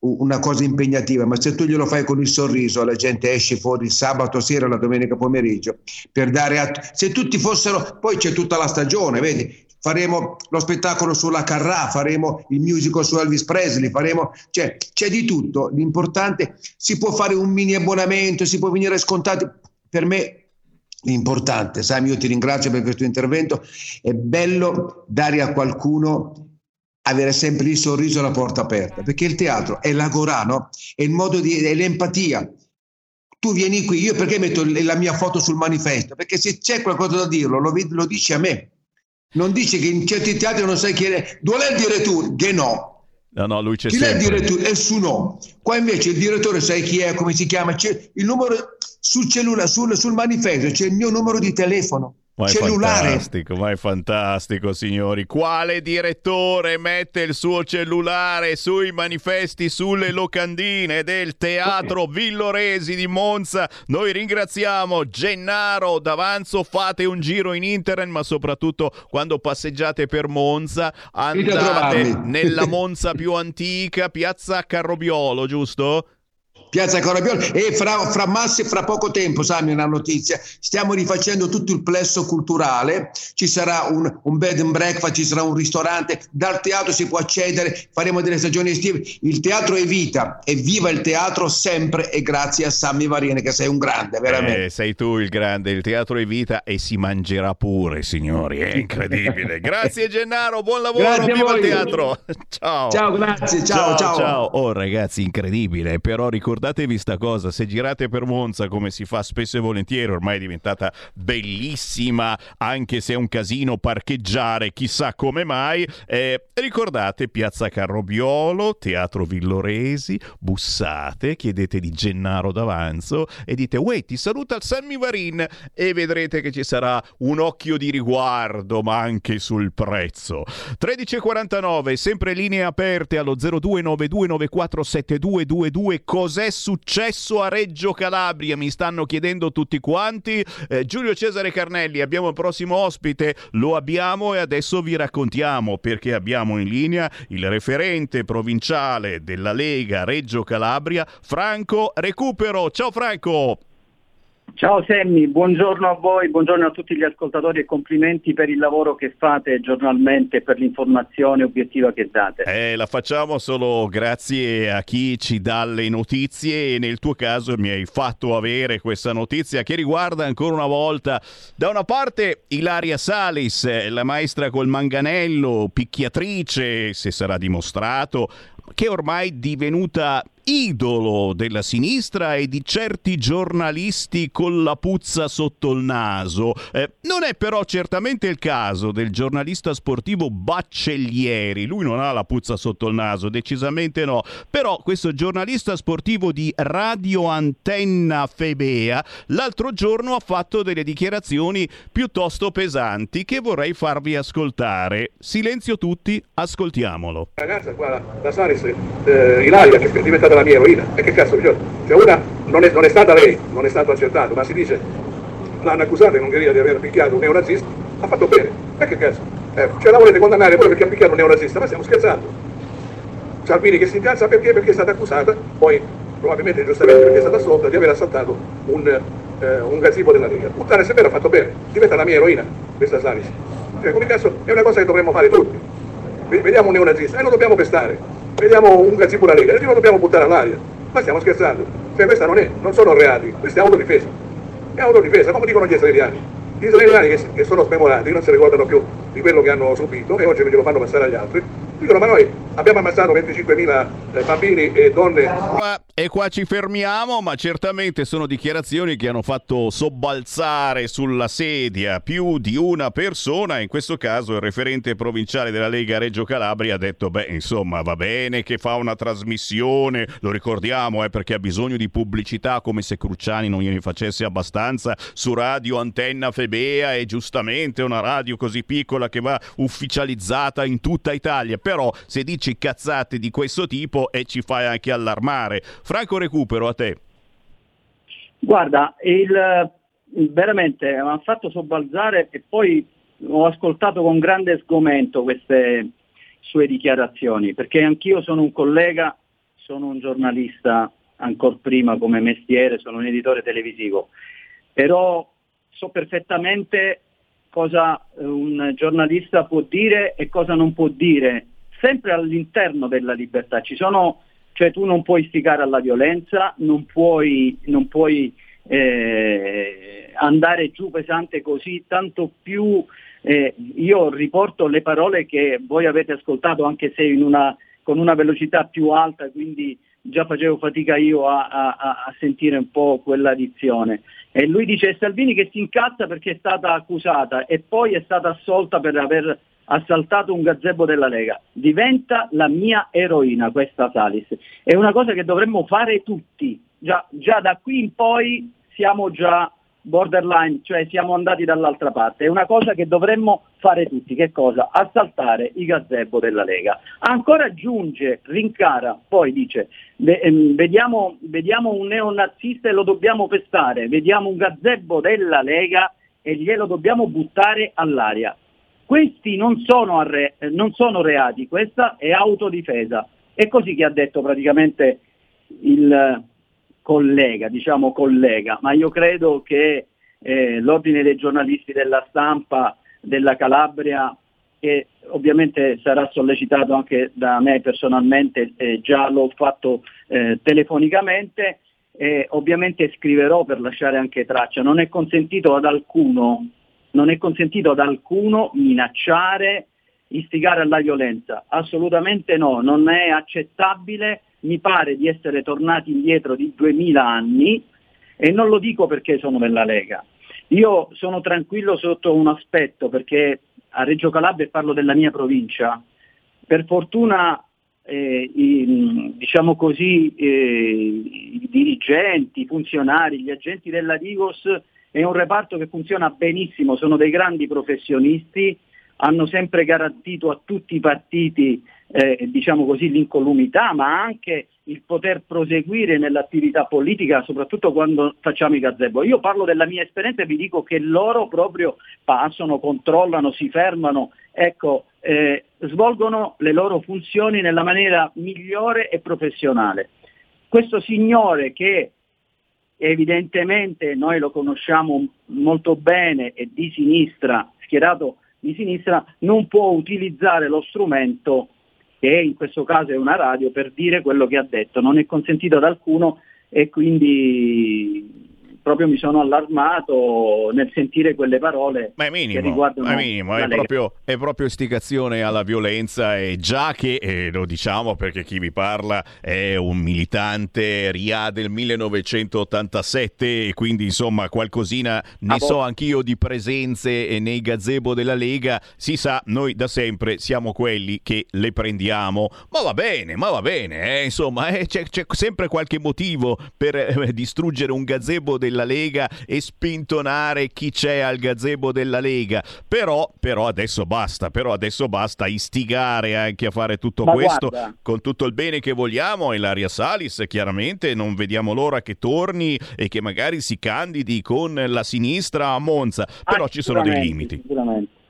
una cosa impegnativa, ma se tu glielo fai con il sorriso, la gente esce fuori il sabato sera, la domenica pomeriggio, per dare a... Se tutti fossero... Poi c'è tutta la stagione, vedi? Faremo lo spettacolo sulla Carrà, faremo il musical su Elvis Presley, faremo... Cioè, c'è di tutto. L'importante, si può fare un mini abbonamento, si può venire scontati. Per me l'importante, Sam, io ti ringrazio per questo intervento, è bello dare a qualcuno avere sempre il sorriso e la porta aperta, perché il teatro è l'agorà, no? È il modo di, è l'empatia. Tu vieni qui, io perché metto la mia foto sul manifesto? Perché se c'è qualcosa da dirlo, lo, lo dici a me. Non dici che in certi teatri non sai chi è. Dove è il direttore? Che no. No, no, lui c'è Chi è il sempre. direttore? È su no. Qua invece il direttore sai chi è, come si chiama, c'è il numero sul cellulare, sul, sul manifesto, c'è il mio numero di telefono. Ma è cellulare. fantastico, ma è fantastico, signori. Quale direttore mette il suo cellulare sui manifesti, sulle locandine del Teatro Villoresi di Monza? Noi ringraziamo Gennaro D'Avanzo. Fate un giro in internet, ma soprattutto quando passeggiate per Monza, andate nella Monza più antica, Piazza Carrobiolo, giusto? Piazza Corabiolo e fra, fra Massi fra poco tempo, Sammy, una notizia, stiamo rifacendo tutto il plesso culturale, ci sarà un, un bed and breakfast, ci sarà un ristorante, dal teatro si può accedere, faremo delle stagioni estive, il teatro è vita. E viva il teatro sempre e grazie a Sammy Varine che sei un grande, veramente. Eh, sei tu il grande, il teatro è vita e si mangerà pure, signori, è incredibile. Grazie Gennaro, buon lavoro, Grazie viva il teatro. Ciao. Ciao, grazie, ciao, ciao. Oh ragazzi, incredibile, però ricordatevi sta cosa, se girate per Monza come si fa spesso e volentieri, ormai è diventata bellissima, anche se è un casino parcheggiare, chissà come mai, eh, ricordate Piazza Carrobiolo, Teatro Villoresi, bussate, chiedete di Gennaro d'Avanzo e dite «Uè, ti saluta il Sammy Varin» e vedrete che ci sarà un occhio di riguardo, ma anche sul prezzo. 13.49, sempre linee aperte allo 0292947222. Cos'è successo a Reggio Calabria? Mi stanno chiedendo tutti quanti. Eh, Giulio Cesare Carnelli, abbiamo il prossimo ospite, lo abbiamo e adesso vi raccontiamo perché abbiamo in linea il referente provinciale della Lega Reggio Calabria, Franco Recupero. Ciao Franco! Ciao Semmi, buongiorno a voi, buongiorno a tutti gli ascoltatori e complimenti per il lavoro che fate giornalmente e per l'informazione obiettiva che date. Eh, la facciamo solo grazie a chi ci dà le notizie e nel tuo caso mi hai fatto avere questa notizia che riguarda ancora una volta da una parte Ilaria Salis, la maestra col manganello, picchiatrice, se sarà dimostrato, che ormai è divenuta idolo della sinistra e di certi giornalisti con la puzza sotto il naso. Eh, non è però certamente il caso del giornalista sportivo Baccellieri, lui non ha la puzza sotto il naso, decisamente no, però questo giornalista sportivo di Radio Antenna Febea l'altro giorno ha fatto delle dichiarazioni piuttosto pesanti che vorrei farvi ascoltare. Silenzio tutti, ascoltiamolo. ragazza qua, la Saris, eh, Ilaria, che è diventata stata la mia eroina. E che cazzo, io, cioè una non è, non è stata lei, non è stato accertato, ma si dice l'hanno accusata in Ungheria di aver picchiato un neonazista, ha fatto bene. E che cazzo? Eh, cioè la volete condannare poi perché ha picchiato un neonazista? Ma stiamo scherzando. Salvini che si incazza perché? Perché è stata accusata, poi probabilmente giustamente perché è stata assolta, di aver assaltato un, eh, un gazebo della Lega. Puttana, se vero ha fatto bene, diventa la mia eroina, questa Salis. Cioè, come cazzo, è una cosa che dovremmo fare tutti. Vediamo un neonazista e lo dobbiamo pestare. Vediamo un gazebo della Lega e lo dobbiamo buttare all'aria. Ma stiamo scherzando. Cioè, questa non è, non sono reati, questa è autodifesa. È autodifesa, come dicono gli israeliani. Gli israeliani che, che sono smemorati, non si ricordano più di quello che hanno subito e oggi non glielo fanno passare agli altri, dicono ma noi abbiamo ammazzato 25.000 eh, bambini e donne. E qua ci fermiamo, ma certamente sono dichiarazioni che hanno fatto sobbalzare sulla sedia più di una persona. In questo caso il referente provinciale della Lega Reggio Calabria ha detto: Beh, insomma, va bene che fa una trasmissione, lo ricordiamo, eh, perché ha bisogno di pubblicità, come se Cruciani non gliene facesse abbastanza su Radio Antenna Febea. E giustamente una radio così piccola che va ufficializzata in tutta Italia. Però se dici cazzate di questo tipo e ci fai anche allarmare. Franco Recupero, a te. Guarda, il, veramente mi ha fatto sobbalzare e poi ho ascoltato con grande sgomento queste sue dichiarazioni, perché anch'io sono un collega, sono un giornalista ancora prima come mestiere, sono un editore televisivo, però so perfettamente cosa un giornalista può dire e cosa non può dire, sempre all'interno della libertà. Sono cioè tu non puoi istigare alla violenza, non puoi, non puoi eh, andare giù pesante così, tanto più eh, io riporto le parole che voi avete ascoltato anche se una, con una velocità più alta, quindi già facevo fatica io a, a, a, sentire un po' quella dizione. E lui dice Salvini che si incazza perché è stata accusata e poi è stata assolta per aver assaltato un gazebo della Lega. Diventa la mia eroina questa Salis. È una cosa che dovremmo fare tutti. Già, già da qui in poi siamo già borderline, cioè siamo andati dall'altra parte. È una cosa che dovremmo fare tutti. Che cosa? Assaltare i gazebo della Lega. Ancora aggiunge, rincara, poi dice, ehm, vediamo, vediamo un neonazista e lo dobbiamo pestare, vediamo un gazebo della Lega e glielo dobbiamo buttare all'aria. Questi non sono, arre- non sono reati, questa è autodifesa. È così che ha detto praticamente il collega, diciamo collega, ma io credo che eh, l'ordine dei giornalisti della stampa della Calabria, che ovviamente sarà sollecitato anche da me personalmente, eh, già l'ho fatto eh, telefonicamente, e ovviamente scriverò per lasciare anche traccia. Non è consentito ad alcuno non è consentito ad alcuno minacciare, istigare alla violenza. Assolutamente no, non è accettabile, mi pare di essere tornati indietro di 2000 anni e non lo dico perché sono nella Lega. Io sono tranquillo sotto un aspetto perché a Reggio Calabria, e parlo della mia provincia, per fortuna eh, i, diciamo così, eh, i dirigenti, i funzionari, gli agenti della Digos è un reparto che funziona benissimo, sono dei grandi professionisti, hanno sempre garantito a tutti i partiti eh, diciamo così, l'incolumità, ma anche il poter proseguire nell'attività politica, soprattutto quando facciamo i gazebo. Io parlo della mia esperienza e vi dico che loro proprio passano, controllano, si fermano, ecco, eh, svolgono le loro funzioni nella maniera migliore e professionale. Questo signore che evidentemente noi lo conosciamo molto bene e di sinistra, schierato di sinistra, non può utilizzare lo strumento che in questo caso è una radio per dire quello che ha detto, non è consentito ad alcuno e quindi proprio mi sono allarmato nel sentire quelle parole ma è minimo, che riguardano è, minimo è, proprio, è proprio istigazione alla violenza e già che, eh, lo diciamo perché chi vi parla è un militante RIA del 1987 e quindi insomma qualcosina ne ah, so anch'io di presenze nei gazebo della Lega, si sa, noi da sempre siamo quelli che le prendiamo, ma va bene, ma va bene, eh, insomma eh, c'è, c'è, sempre qualche motivo per eh, distruggere un gazebo della della Lega e spintonare chi c'è al gazebo della Lega. Però, però adesso basta, però adesso basta istigare anche a fare tutto Ma questo guarda. con tutto il bene che vogliamo. E Laria Salis, chiaramente, non vediamo l'ora che torni e che magari si candidi con la sinistra a Monza. Però ci sono dei limiti. Sicuramente.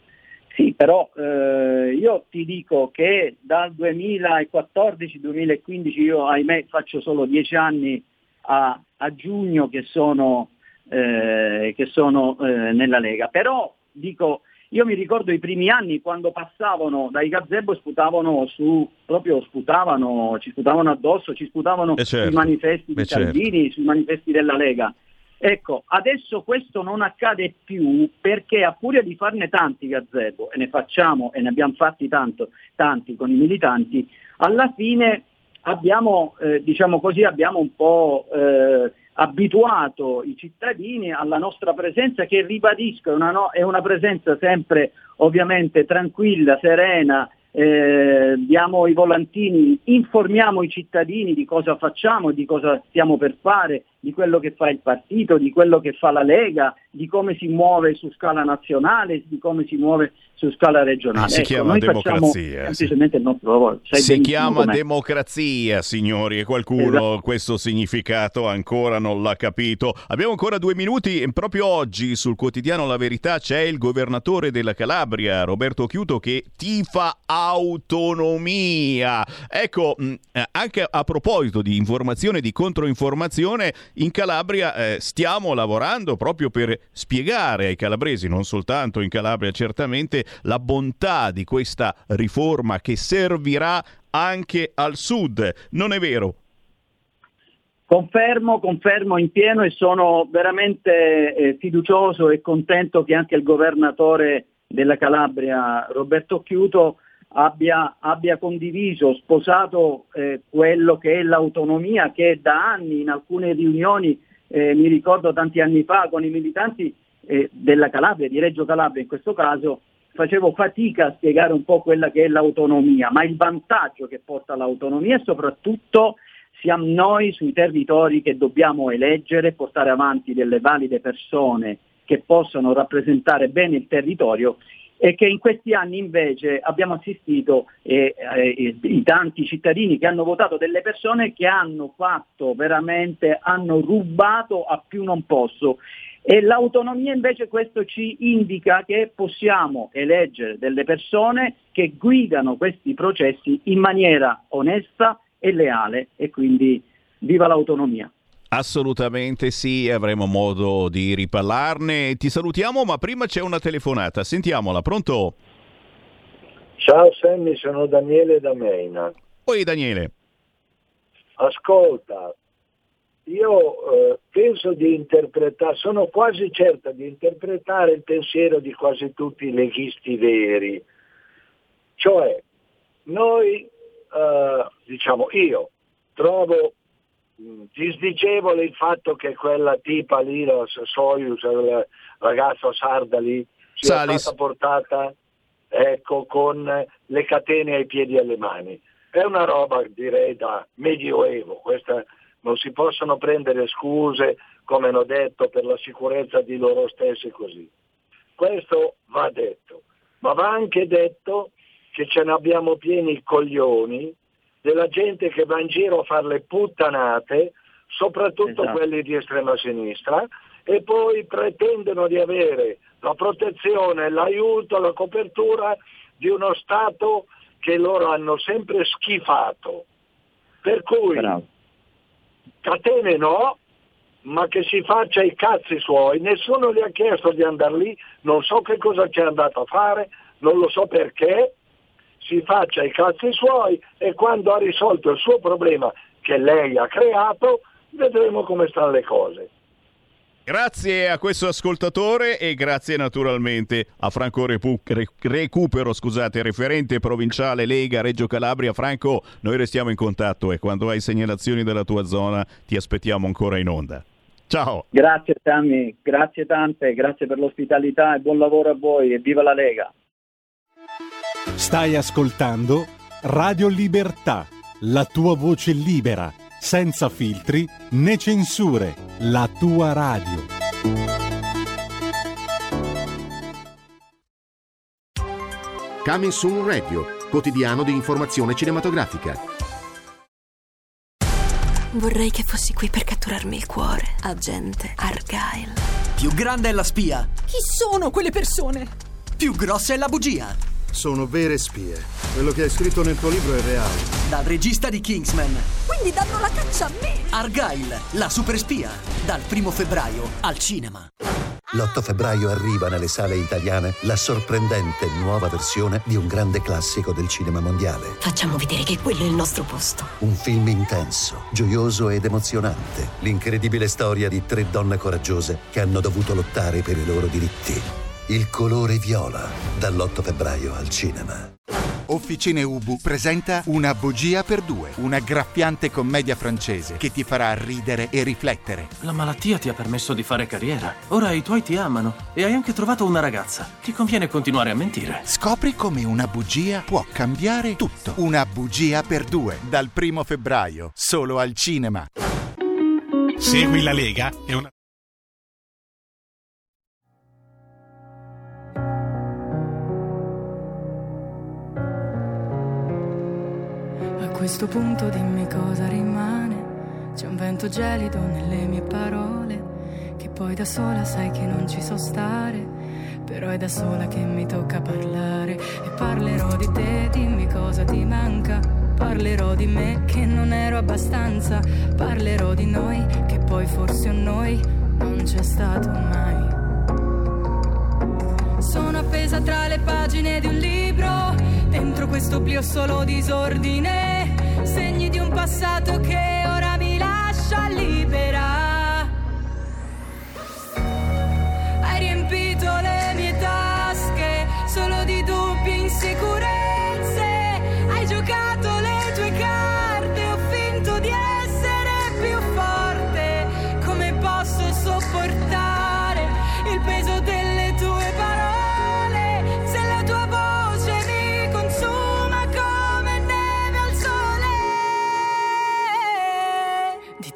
Sì, però eh, io ti dico che dal 2014-2015 io ahimè faccio solo dieci anni a, a giugno che sono, eh, che sono eh, nella Lega, però dico io mi ricordo i primi anni quando passavano dai gazebo e sputavano su, proprio sputavano, ci sputavano addosso, ci sputavano Eh certo. sui manifesti di certo. Salvini, sui manifesti della Lega. Ecco, adesso questo non accade più perché a furia di farne tanti gazebo, e ne facciamo e ne abbiamo fatti tanto, tanti con i militanti, alla fine abbiamo, eh, diciamo così, abbiamo un po' eh, abituato i cittadini alla nostra presenza che ribadisco è una, no- è una presenza sempre ovviamente tranquilla, serena, eh, diamo i volantini, informiamo i cittadini di cosa facciamo, di cosa stiamo per fare, di quello che fa il partito, di quello che fa la Lega, di come si muove su scala nazionale, di come si muove su scala regionale. Si Ecco, chiama democrazia, semplicemente il nostro lavoro. Sai Si chiama com'è. democrazia, signori, e qualcuno Esatto. questo significato ancora non l'ha capito. Abbiamo ancora due minuti proprio oggi sul quotidiano La Verità c'è il governatore della Calabria, Roberto Chiuto, che tifa autonomia. Ecco, eh, anche a proposito di informazione e di controinformazione, in Calabria eh, stiamo lavorando proprio per spiegare ai calabresi, non soltanto in Calabria certamente, la bontà di questa riforma che servirà anche al sud. Non è vero? Confermo, confermo in pieno e sono veramente eh, fiducioso e contento che anche il governatore della Calabria, Roberto Chiuto, abbia, abbia condiviso, sposato eh, quello che è l'autonomia che da anni in alcune riunioni, eh, mi ricordo tanti anni fa, con i militanti eh, della Calabria, di Reggio Calabria in questo caso, facevo fatica a spiegare un po' quella che è l'autonomia, ma il vantaggio che porta l'autonomia e soprattutto siamo noi sui territori che dobbiamo eleggere portare avanti delle valide persone che possano rappresentare bene il territorio e che in questi anni invece abbiamo assistito eh, eh, i tanti cittadini che hanno votato delle persone che hanno fatto veramente, hanno rubato a più non posso. E l'autonomia invece questo ci indica che possiamo eleggere delle persone che guidano questi processi in maniera onesta e leale e quindi viva l'autonomia. Assolutamente sì, avremo modo di riparlarne. Ti salutiamo, ma prima c'è una telefonata. Sentiamola, pronto? Ciao Sammy, sono Daniele da Meina. Poi Daniele. Ascolta, io eh, penso di interpretare, sono quasi certa di interpretare il pensiero di quasi tutti i leghisti veri. Cioè, noi, eh, diciamo io, trovo disdicevole il fatto che quella tipa lì, la Soyuz, il ragazzo sarda lì, sia Salis. stata portata ecco, con le catene ai piedi e alle mani. È una roba direi da medioevo, questa, non si possono prendere scuse, come hanno detto, per la sicurezza di loro stessi così. Questo va detto, ma va anche detto che ce ne abbiamo pieni i coglioni della gente che va in giro a fare le puttanate, soprattutto Esatto. quelli di estrema sinistra, e poi pretendono di avere la protezione, l'aiuto, la copertura di uno Stato che loro hanno sempre schifato. Per cui catene no, ma che si faccia i cazzi suoi, nessuno gli ha chiesto di andare lì, non so che cosa c'è andato a fare, non lo so perché, si faccia i cazzi suoi e quando ha risolto il suo problema che lei ha creato, vedremo come stanno le cose. Grazie a questo ascoltatore e grazie naturalmente a Franco Repu- Re- Recupero, scusate, referente provinciale Lega Reggio Calabria. Franco, noi restiamo in contatto e quando hai segnalazioni della tua zona ti aspettiamo ancora in onda. Ciao. Grazie Sammy, grazie tante, grazie per l'ospitalità e buon lavoro a voi e viva la Lega. Stai ascoltando Radio Libertà, la tua voce libera, senza filtri né censure, la tua radio. Coming Soon Radio, quotidiano di informazione cinematografica. Vorrei che fossi qui per catturarmi il cuore, agente Argyle. Più grande è la spia, Chi sono quelle persone? più grossa è la bugia. Sono vere spie. Quello che hai scritto nel tuo libro è reale. Dal regista di Kingsman, Quindi danno la caccia a me! Argyle, la super spia. Dal primo febbraio al cinema. L'8 febbraio arriva nelle sale italiane la sorprendente nuova versione di un grande classico del cinema mondiale. Facciamo vedere che quello è il nostro posto. Un film intenso, gioioso ed emozionante. L'incredibile storia di tre donne coraggiose che hanno dovuto lottare per i loro diritti. Il colore viola, dall'8 febbraio al cinema. Officine Ubu presenta Una bugia per due, una graffiante commedia francese che ti farà ridere e riflettere. La malattia ti ha permesso di fare carriera. Ora i tuoi ti amano e hai anche trovato una ragazza. Ti conviene continuare a mentire. Scopri come una bugia può cambiare tutto. Una bugia per due, dal primo febbraio, solo al cinema. Segui la Lega è una... questo punto dimmi cosa rimane. C'è un vento gelido nelle mie parole. Che poi da sola sai che non ci so stare. Però è da sola che mi tocca parlare. E parlerò di te, dimmi cosa ti manca. Parlerò di me che non ero abbastanza. Parlerò di noi che poi forse un noi non c'è stato mai. Sono appesa tra le pagine di un libro, dentro questo oblio solo disordine, segni di un passato che ora mi lascia libera.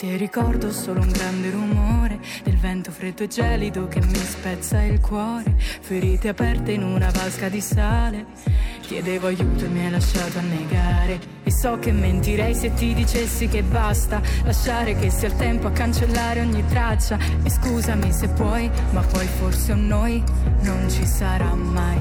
Te ricordo solo un grande rumore del vento freddo e gelido che mi spezza il cuore, ferite aperte in una vasca di sale. Chiedevo aiuto e mi hai lasciato annegare. E so che mentirei se ti dicessi che basta lasciare che sia il tempo a cancellare ogni traccia. E scusami se puoi, ma poi forse un noi non ci sarà mai.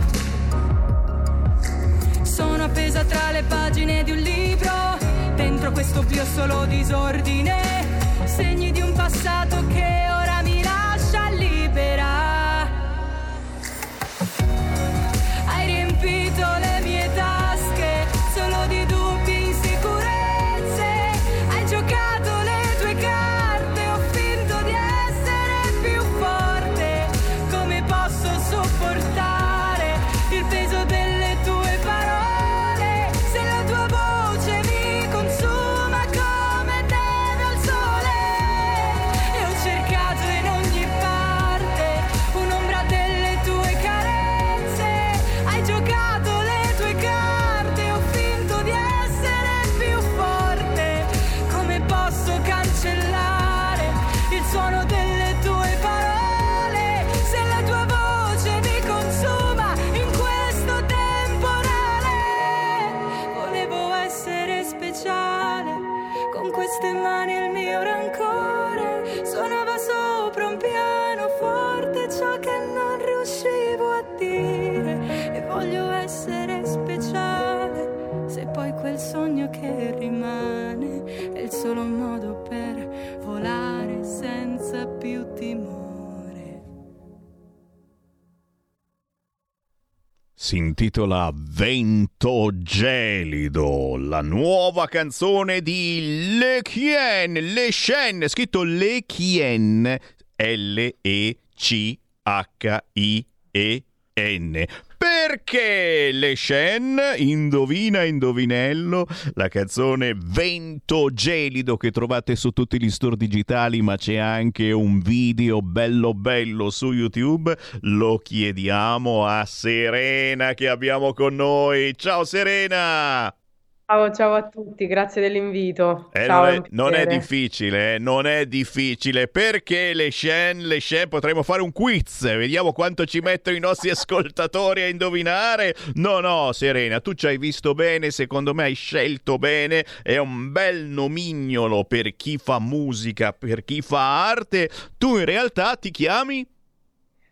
Sono appesa tra le pagine di un libro, dentro questo oblio solo disordine, segni di un passato che ora mi Si intitola Vento gelido, la nuova canzone di Le Chien, Le Chen, scritto Le Chien, L-E-C-H-I-E-N. Perché Le Chen, indovina indovinello, la canzone Vento gelido che trovate su tutti gli store digitali, ma c'è anche un video bello bello su YouTube, lo chiediamo a Serena che abbiamo con noi. Ciao Serena! Ciao, ciao a tutti, grazie dell'invito. Eh, ciao, non, è non è difficile, eh, non è difficile perché le scene, le scene potremmo fare un quiz, vediamo quanto ci mettono i nostri ascoltatori a indovinare. No, no, Serena, tu ci hai visto bene, secondo me hai scelto bene, è un bel nomignolo per chi fa musica, per chi fa arte. Tu in realtà ti chiami?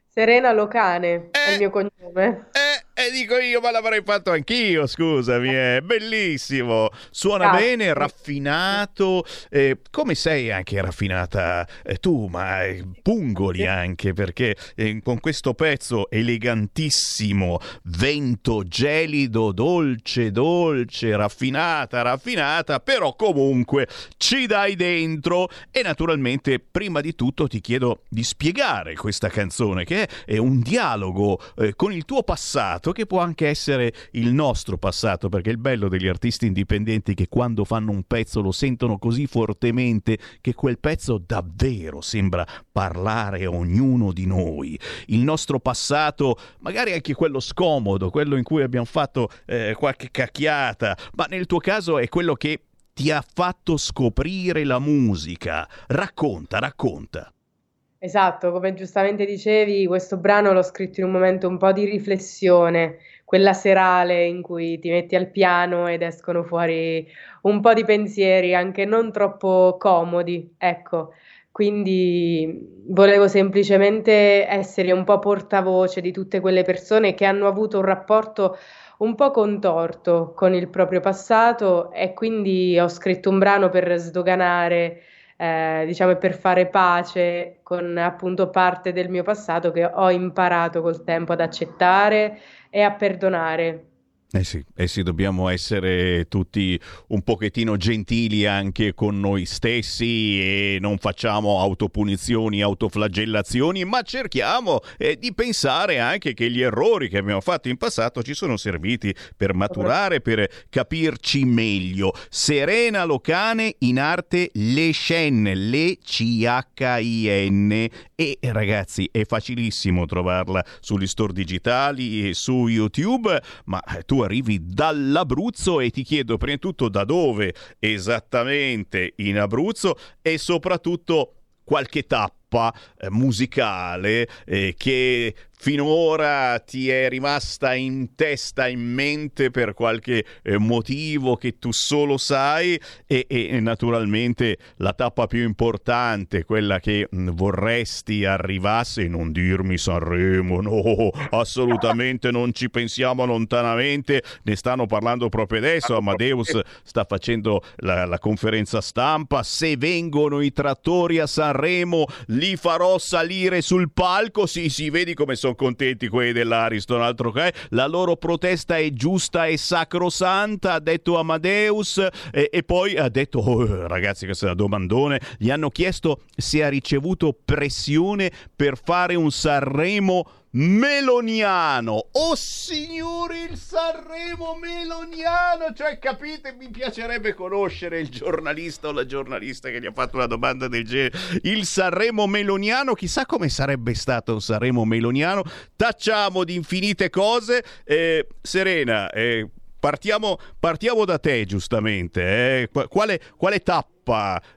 Serena Locane è il mio cognome. E dico io, ma l'avrei fatto anch'io, scusami, è bellissimo. Suona Grazie. bene, raffinato. eh, come sei anche raffinata eh, tu, ma eh, pungoli anche, perché eh, con questo pezzo elegantissimo, vento gelido, dolce, dolce, raffinata, raffinata, però comunque ci dai dentro. E naturalmente, prima di tutto, ti chiedo di spiegare questa canzone, che è, è un dialogo eh, con il tuo passato, che può anche essere il nostro passato, perché il bello degli artisti indipendenti è che quando fanno un pezzo lo sentono così fortemente che quel pezzo davvero sembra parlare a ognuno di noi. Il nostro passato, magari anche quello scomodo, quello in cui abbiamo fatto eh, qualche cacchiata, ma nel tuo caso è quello che ti ha fatto scoprire la musica. Racconta, racconta. Esatto, come giustamente dicevi, questo brano l'ho scritto in un momento un po' di riflessione, quella serale in cui ti metti al piano ed escono fuori un po' di pensieri, anche non troppo comodi, ecco. Quindi volevo semplicemente essere un po' portavoce di tutte quelle persone che hanno avuto un rapporto un po' contorto con il proprio passato e quindi ho scritto un brano per sdoganare eh, diciamo, e per fare pace con appunto parte del mio passato che ho imparato col tempo ad accettare e a perdonare. Eh sì, eh sì, dobbiamo essere tutti un pochettino gentili anche con noi stessi e non facciamo autopunizioni, autoflagellazioni, ma cerchiamo eh, di pensare anche che gli errori che abbiamo fatto in passato ci sono serviti per maturare, per capirci meglio. Serena Locane in arte Le Scene, Le C-H-I-N e ragazzi è facilissimo trovarla sugli store digitali e su YouTube, ma eh, tu arrivi dall'Abruzzo e ti chiedo prima di tutto da dove esattamente in Abruzzo e soprattutto qualche tappa eh, musicale eh, che finora ti è rimasta in testa, in mente per qualche eh, motivo che tu solo sai? E, e naturalmente la tappa più importante, quella che mh, vorresti arrivasse, non dirmi Sanremo, no, assolutamente non ci pensiamo lontanamente, ne stanno parlando proprio adesso, Amadeus sta facendo la, la conferenza stampa, se vengono i trattori a Sanremo li farò salire sul palco, sì, sì, vedi come sono contenti quelli dell'Ariston, altro che la loro protesta è giusta e sacrosanta, ha detto Amadeus, e, e poi ha detto, oh, ragazzi, questo è una domandone, gli hanno chiesto se ha ricevuto pressione per fare un Sanremo meloniano. Oh signori, il Sanremo meloniano! Cioè, capite, mi piacerebbe conoscere il giornalista o la giornalista che gli ha fatto una domanda del genere. Il Sanremo meloniano, chissà come sarebbe stato un Sanremo meloniano. Tacciamo di infinite cose. Eh, Serena, eh, Partiamo, partiamo, da te, giustamente. Eh? Quale, quale, tappa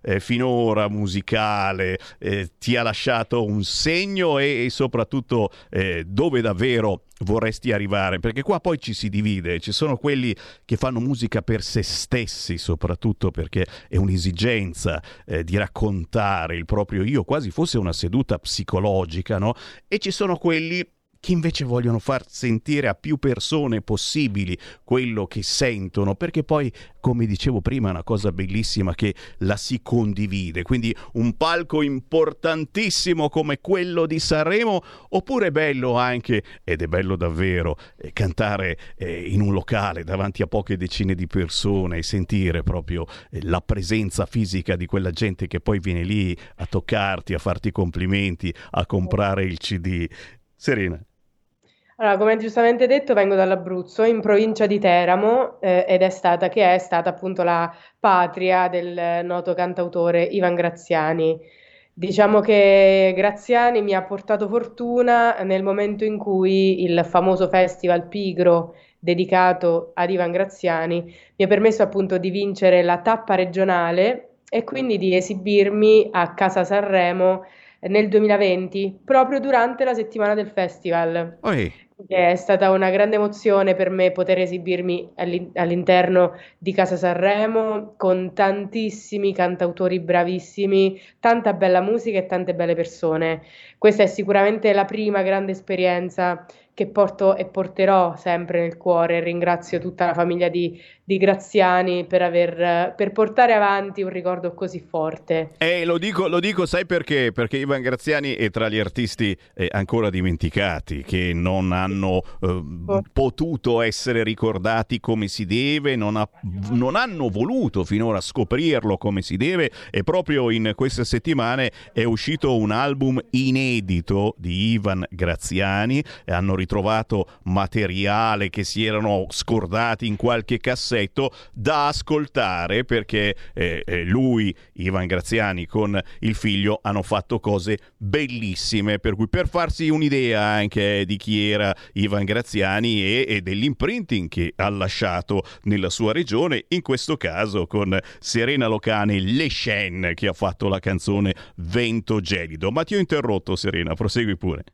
eh, finora musicale eh, ti ha lasciato un segno e, e soprattutto eh, dove davvero vorresti arrivare? Perché qua poi ci si divide, ci sono quelli che fanno musica per se stessi, soprattutto perché è un'esigenza eh, di raccontare il proprio io, quasi fosse una seduta psicologica, no? E ci sono quelli che invece vogliono far sentire a più persone possibili quello che sentono, perché poi, come dicevo prima, è una cosa bellissima che la si condivide. Quindi un palco importantissimo come quello di Sanremo, oppure è bello anche, ed è bello davvero, eh, cantare eh, in un locale davanti a poche decine di persone e sentire proprio eh, la presenza fisica di quella gente che poi viene lì a toccarti, a farti complimenti, a comprare il CD. Serena. Allora, come giustamente detto, vengo dall'Abruzzo, in provincia di Teramo, eh, ed è stata che è stata appunto la patria del noto cantautore Ivan Graziani. Diciamo che Graziani mi ha portato fortuna nel momento in cui il famoso Festival Pigro dedicato ad Ivan Graziani, mi ha permesso appunto di vincere la tappa regionale e quindi di esibirmi a Casa Sanremo nel 2020, proprio durante la settimana del festival. Oi. È stata una grande emozione per me poter esibirmi all'in- all'interno di Casa Sanremo con tantissimi cantautori bravissimi, tanta bella musica e tante belle persone. Questa è sicuramente la prima grande esperienza che porto e porterò sempre nel cuore. Ringrazio tutta la famiglia di, di Graziani per, aver, per portare avanti un ricordo così forte. E lo dico, lo dico, sai perché? Perché Ivan Graziani è tra gli artisti eh, ancora dimenticati, che non hanno eh, potuto essere ricordati come si deve, non, ha- non hanno voluto finora scoprirlo come si deve e proprio in queste settimane è uscito un album inedito di Ivan Graziani, hanno ritrovato materiale che si erano scordati in qualche cassetto da ascoltare perché eh, eh, lui, Ivan Graziani, con il figlio hanno fatto cose bellissime. Per cui, per farsi un'idea anche di chi era Ivan Graziani e, e dell'imprinting che ha lasciato nella sua regione, in questo caso con Serena Locane Le Shen che ha fatto la canzone Vento Gelido. Ma ti ho interrotto, Serena, prosegui pure.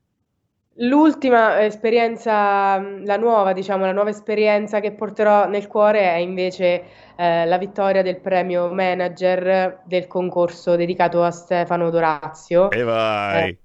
L'ultima esperienza, mh, la nuova, diciamo, la nuova esperienza che porterò nel cuore è invece eh, la vittoria del premio manager del concorso dedicato a Stefano Dorazio. E vai! Eh,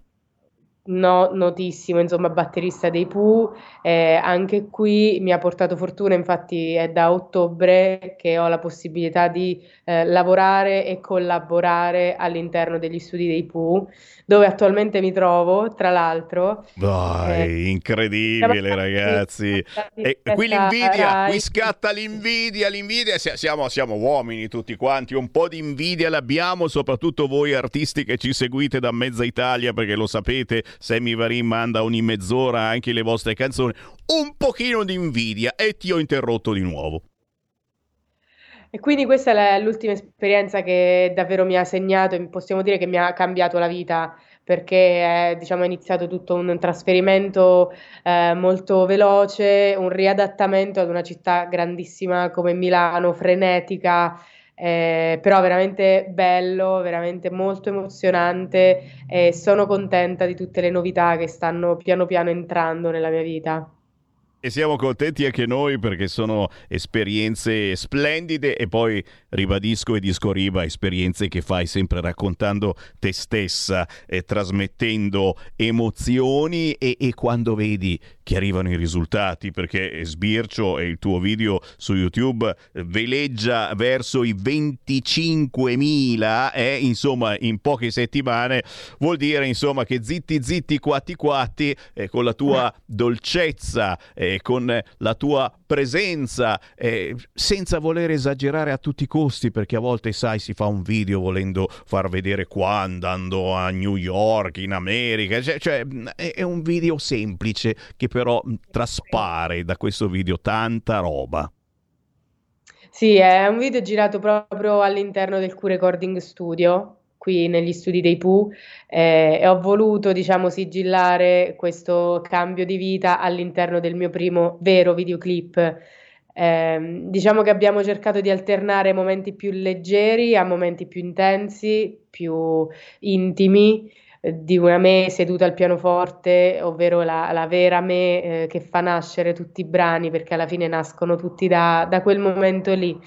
no- notissimo, insomma, batterista dei Pooh. Eh, anche qui mi ha portato fortuna, infatti è da ottobre che ho la possibilità di eh, lavorare e collaborare all'interno degli studi dei Pooh, dove attualmente mi trovo, tra l'altro. Dai, incredibile ragazzi. E qui l'invidia, qui scatta l'invidia, l'invidia, Si- siamo, siamo uomini tutti quanti, un po' di invidia l'abbiamo, soprattutto voi artisti che ci seguite da mezza Italia, perché lo sapete, Sammy Varin manda ogni mezz'ora anche le vostre canzoni, un pochino di invidia e ti ho interrotto di nuovo. E quindi questa è l'ultima esperienza che davvero mi ha segnato e possiamo dire che mi ha cambiato la vita perché è, diciamo, iniziato tutto un trasferimento eh, molto veloce, un riadattamento ad una città grandissima come Milano, frenetica, eh, però veramente bello, veramente molto emozionante e sono contenta di tutte le novità che stanno piano piano entrando nella mia vita. E siamo contenti anche noi perché sono esperienze splendide e poi ribadisco e disco riba, esperienze che fai sempre raccontando te stessa e trasmettendo emozioni e, e quando vedi che arrivano i risultati perché Sbircio e il tuo video su YouTube veleggia verso i 25.000 eh, insomma in poche settimane. Vuol dire insomma che zitti zitti quatti quatti eh, con la tua dolcezza eh, con la tua presenza eh, senza voler esagerare a tutti i costi perché a volte sai si fa un video volendo far vedere qua andando a New York in America cioè, cioè, è un video semplice che però traspare da questo video tanta roba Sì, è un video girato proprio all'interno del Q Recording Studio, qui negli studi dei Pooh, eh, e ho voluto, diciamo, sigillare questo cambio di vita all'interno del mio primo vero videoclip. Ehm, diciamo che abbiamo cercato di alternare momenti più leggeri a momenti più intensi, più intimi, eh, di una me seduta al pianoforte, ovvero la, la vera me, eh, che fa nascere tutti i brani, perché alla fine nascono tutti da, da quel momento lì.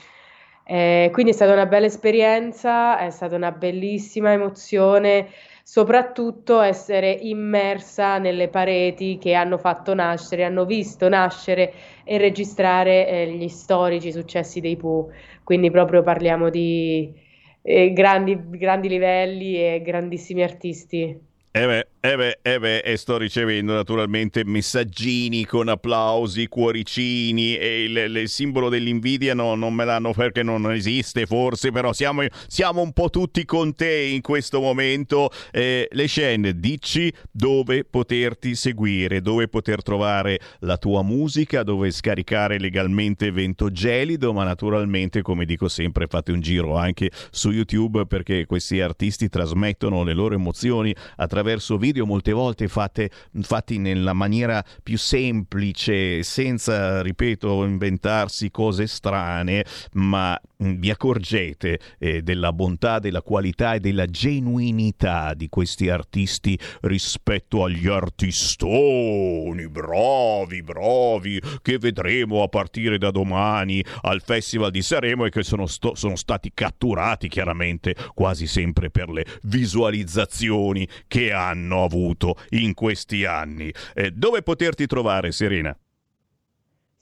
Eh, quindi è stata una bella esperienza, è stata una bellissima emozione, soprattutto essere immersa nelle pareti che hanno fatto nascere, hanno visto nascere e registrare eh, gli storici successi dei Pooh. Quindi proprio parliamo di eh, grandi, grandi livelli e grandissimi artisti. E beh, e beh, e beh, e sto ricevendo naturalmente messaggini con applausi, cuoricini e il, il simbolo dell'invidia no, non me l'hanno perché non esiste forse, però siamo, siamo un po' tutti con te in questo momento. Eh, le scene, dici dove poterti seguire, dove poter trovare la tua musica, dove scaricare legalmente Vento Gelido, ma naturalmente, come dico sempre, fate un giro anche su YouTube perché questi artisti trasmettono le loro emozioni attraverso video video molte volte fatte, fatti nella maniera più semplice, senza, ripeto, inventarsi cose strane, ma vi accorgete eh, della bontà, della qualità e della genuinità di questi artisti rispetto agli artistoni, bravi, bravi, che vedremo a partire da domani al Festival di Sanremo e che sono, sto- sono stati catturati chiaramente quasi sempre per le visualizzazioni che hanno avuto in questi anni. Eh, dove poterti trovare, Serena?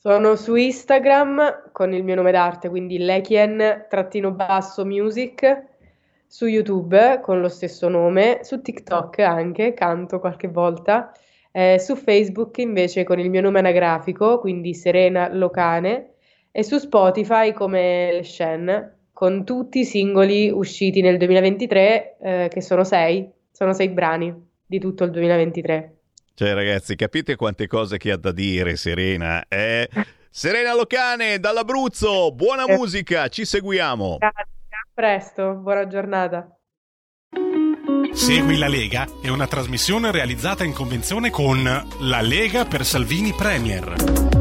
Sono su Instagram con il mio nome d'arte, quindi Lekien-music, su YouTube con lo stesso nome, su TikTok anche, canto qualche volta, eh, su Facebook invece con il mio nome anagrafico, quindi Serena Locane, e su Spotify come Shen, con tutti i singoli usciti nel 2023, eh, che sono sei, sono sei brani di tutto il 2023. Cioè, ragazzi, capite quante cose che ha da dire Serena? Eh? Serena Locane dall'Abruzzo, buona Eh. musica, ci seguiamo. Grazie, a presto, buona giornata. Segui la Lega è una trasmissione realizzata in convenzione con La Lega per Salvini Premier.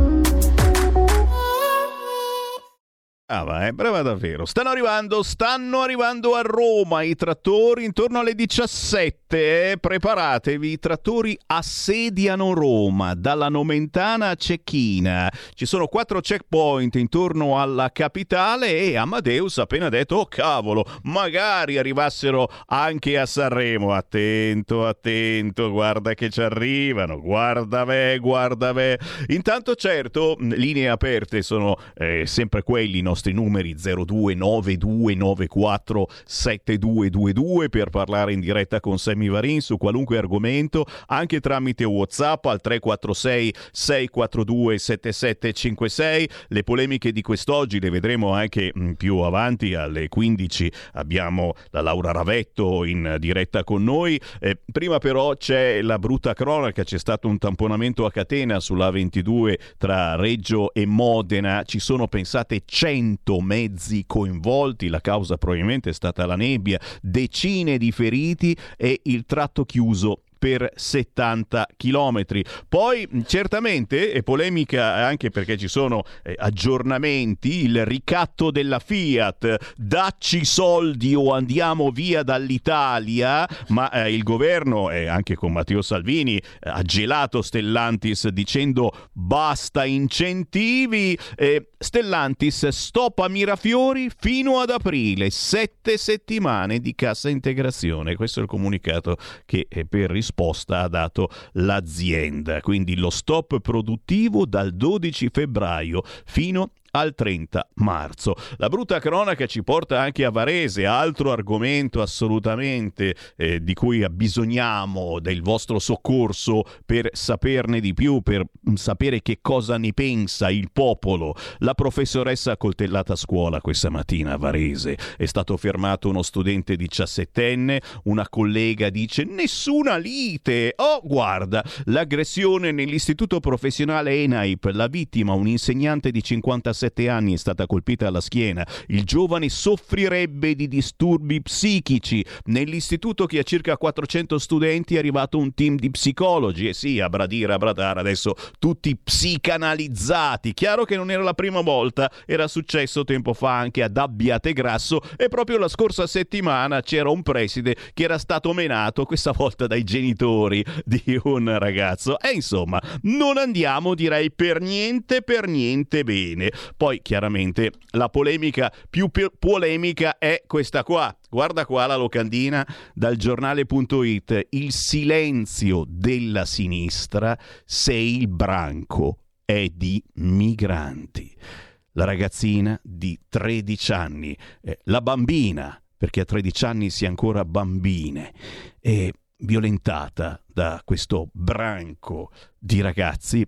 Brava, eh? brava davvero. Stanno arrivando, stanno arrivando a Roma i trattori intorno alle 17. eh? Preparatevi, i trattori assediano Roma dalla Nomentana a Cecchina. Ci sono quattro checkpoint intorno alla capitale e Amadeus ha appena detto: Oh cavolo, magari arrivassero anche a Sanremo. Attento, attento, guarda che ci arrivano. Guarda me, guarda me. Intanto, certo, linee aperte sono eh, sempre quelli i nostri numeri 0292947222 per parlare in diretta con Sammy Varin su qualunque argomento, anche tramite WhatsApp al 346 642 7756. Le polemiche di quest'oggi le vedremo anche mh, più avanti alle 15. Abbiamo la Laura Ravetto in diretta con noi. Eh, prima però c'è la brutta cronaca, c'è stato un tamponamento a catena sulla 22 tra Reggio e Modena. Ci sono pensate 100 mezzi coinvolti, la causa probabilmente è stata la nebbia, decine di feriti e il tratto chiuso per 70 km. Poi certamente è polemica anche perché ci sono eh, aggiornamenti, il ricatto della Fiat, dacci soldi o andiamo via dall'Italia, ma eh, il governo e anche con Matteo Salvini eh, ha gelato Stellantis dicendo basta incentivi, eh, Stellantis stop a Mirafiori fino ad aprile, sette settimane di cassa integrazione, questo è il comunicato che eh, per risposta ha dato l'azienda. Quindi lo stop produttivo dal 12 febbraio fino al 30 marzo. La brutta cronaca ci porta anche a Varese, altro argomento assolutamente eh, di cui abbisogniamo del vostro soccorso per saperne di più, per mm, sapere che cosa ne pensa il popolo. La professoressa coltellata a scuola questa mattina a Varese. È stato fermato uno studente 17enne, una collega dice nessuna lite. Oh, guarda, l'aggressione nell'istituto professionale ENAIP, la vittima, un insegnante di 57 anni, è stata colpita alla schiena. Il giovane soffrirebbe di disturbi psichici. Nell'istituto che ha circa 400 studenti è arrivato un team di psicologi. E sì, a bradire, a bradare, adesso tutti psicanalizzati. Chiaro che non era la prima volta, era successo tempo fa anche ad Abbiategrasso e proprio la scorsa settimana c'era un preside che era stato menato, questa volta dai genitori di un ragazzo. E insomma, non andiamo direi per niente, per niente bene. Poi chiaramente la polemica più polemica è questa qua. Guarda qua la locandina dal giornale.it. Il silenzio della sinistra se il branco è di migranti. La ragazzina di 13 anni, eh, la bambina, perché a 13 anni si è ancora bambine, è violentata da questo branco di ragazzi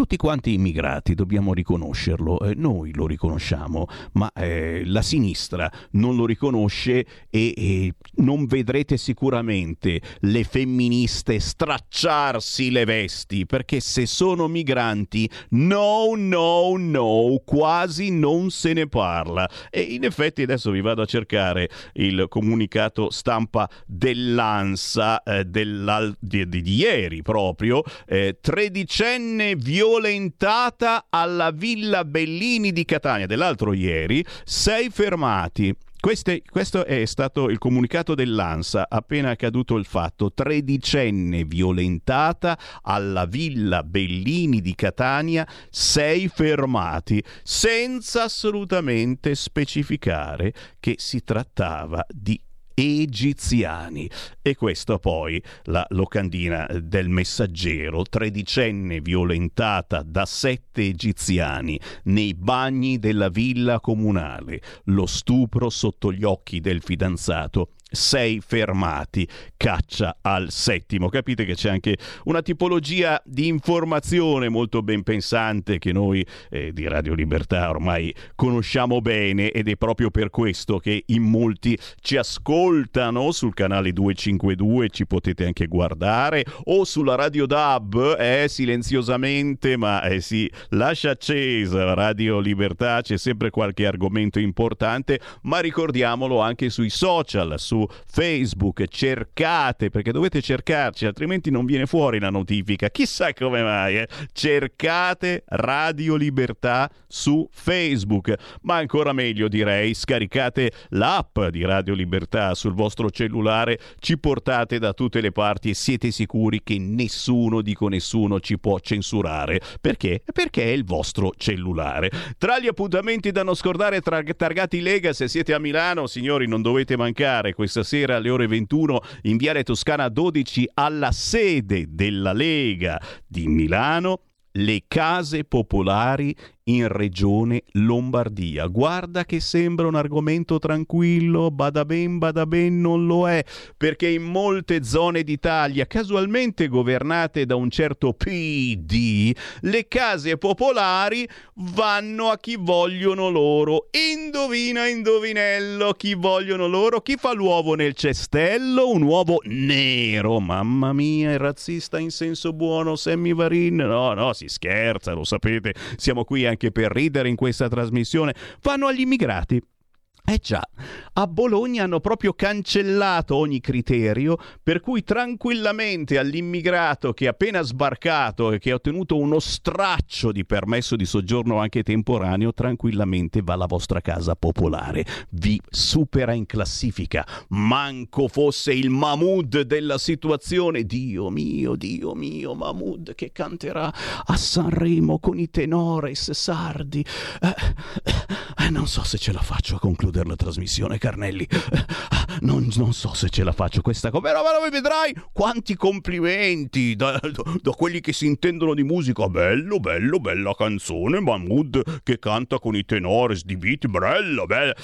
tutti quanti immigrati, dobbiamo riconoscerlo, eh, noi lo riconosciamo, ma eh, la sinistra non lo riconosce e, e non vedrete sicuramente le femministe stracciarsi le vesti, perché se sono migranti, no, no, no, quasi non se ne parla. E in effetti adesso vi vado a cercare il comunicato stampa dell'ANSA eh, di, di- ieri proprio, eh, tredicenne violentata alla Villa Bellini di Catania, dell'altro ieri, sei fermati. Queste- questo è stato il comunicato dell'ANSA appena accaduto il fatto. Tredicenne violentata alla Villa Bellini di Catania, sei fermati, senza assolutamente specificare che si trattava di egiziani. E questo poi la locandina del messaggero, tredicenne violentata da sette egiziani nei bagni della villa comunale, lo stupro sotto gli occhi del fidanzato sei fermati, caccia al settimo. Capite che c'è anche una tipologia di informazione molto ben pensante che noi eh, di Radio Libertà ormai conosciamo bene ed è proprio per questo che in molti ci ascoltano. Sul canale 252, ci potete anche guardare, o sulla Radio DAB, eh, silenziosamente, ma eh, sì, lascia accesa Radio Libertà, c'è sempre qualche argomento importante, ma ricordiamolo anche sui social, su Facebook, cercate perché dovete cercarci, altrimenti non viene fuori la notifica. Chissà come mai. eh. Cercate Radio Libertà su Facebook, ma ancora meglio direi, scaricate l'app di Radio Libertà sul vostro cellulare, ci portate da tutte le parti e siete sicuri che nessuno, dico nessuno, ci può censurare. Perché? Perché è il vostro cellulare. Tra gli appuntamenti da non scordare tra Targati Lega, se siete a Milano, signori, non dovete mancare questa sera alle ore 21 in Viale Toscana 12 alla sede della Lega di Milano. Le case popolari in regione Lombardia. Guarda che sembra un argomento tranquillo, bada ben, bada ben, non lo è, perché in molte zone d'Italia, casualmente governate da un certo PD, le case popolari vanno a chi vogliono loro. Indovina, indovinello, chi vogliono loro? Chi fa l'uovo nel cestello? Un uovo nero. Mamma mia, è razzista in senso buono, Sammy Varin. No, no, si scherza, lo sapete, siamo qui anche per ridere in questa trasmissione. Fanno agli immigrati. Eh già, a Bologna hanno proprio cancellato ogni criterio per cui tranquillamente all'immigrato che è appena sbarcato e che ha ottenuto uno straccio di permesso di soggiorno anche temporaneo, tranquillamente va alla vostra casa popolare. Vi supera in classifica. Manco fosse il Mahmood della situazione. Dio mio, Dio mio, Mahmood che canterà a Sanremo con i tenores sardi. Eh, eh, non so se ce la faccio a concludere la trasmissione, Carnelli. Eh, Non, non so se ce la faccio questa cosa, però, però vedrai quanti complimenti da, da quelli che si intendono di musica. Bello, bello, bella canzone, Mahmood che canta con i tenores di beat, bella, bella.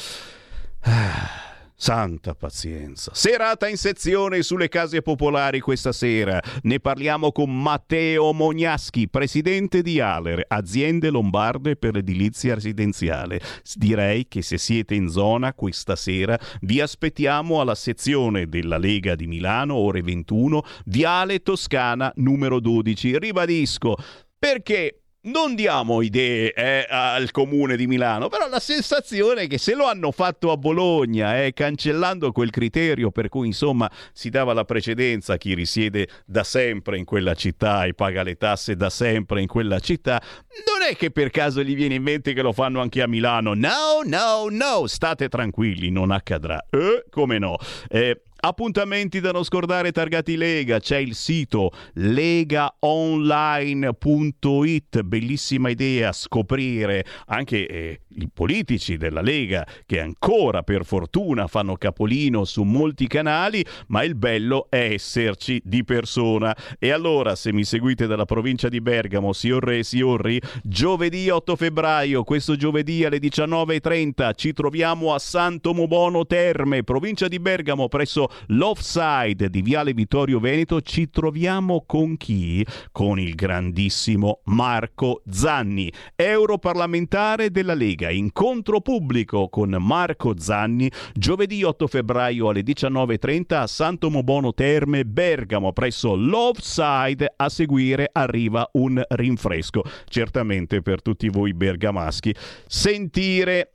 Ah, Santa pazienza. Serata in sezione sulle case popolari questa sera. Ne parliamo con Matteo Mognaschi, presidente di Aler, aziende lombarde per l'edilizia residenziale. Direi che se siete in zona questa sera vi aspettiamo alla sezione della Lega di Milano, ore 21, Viale Toscana numero 12. Ribadisco, perché non diamo idee eh, al comune di Milano, però la sensazione è che se lo hanno fatto a Bologna, eh, cancellando quel criterio per cui insomma si dava la precedenza a chi risiede da sempre in quella città e paga le tasse da sempre in quella città, non è che per caso gli viene in mente che lo fanno anche a Milano. No, no, no, state tranquilli, non accadrà. Eh, come no? Eh, Appuntamenti da non scordare targati Lega, c'è il sito legaonline.it, bellissima idea scoprire anche eh, i politici della Lega che ancora per fortuna fanno capolino su molti canali, ma il bello è esserci di persona. E allora se mi seguite dalla provincia di Bergamo, Siorre e Siorri, giovedì 8 febbraio, questo giovedì alle 19.30 ci troviamo a Santo Mobono Terme, provincia di Bergamo, presso L'Offside di Viale Vittorio Veneto ci troviamo con chi? Con il grandissimo Marco Zanni, europarlamentare della Lega. Incontro pubblico con Marco Zanni giovedì 8 febbraio alle 19.30 a Santo Mobono Terme, Bergamo, presso l'Offside. A seguire arriva un rinfresco, certamente per tutti voi bergamaschi. Sentire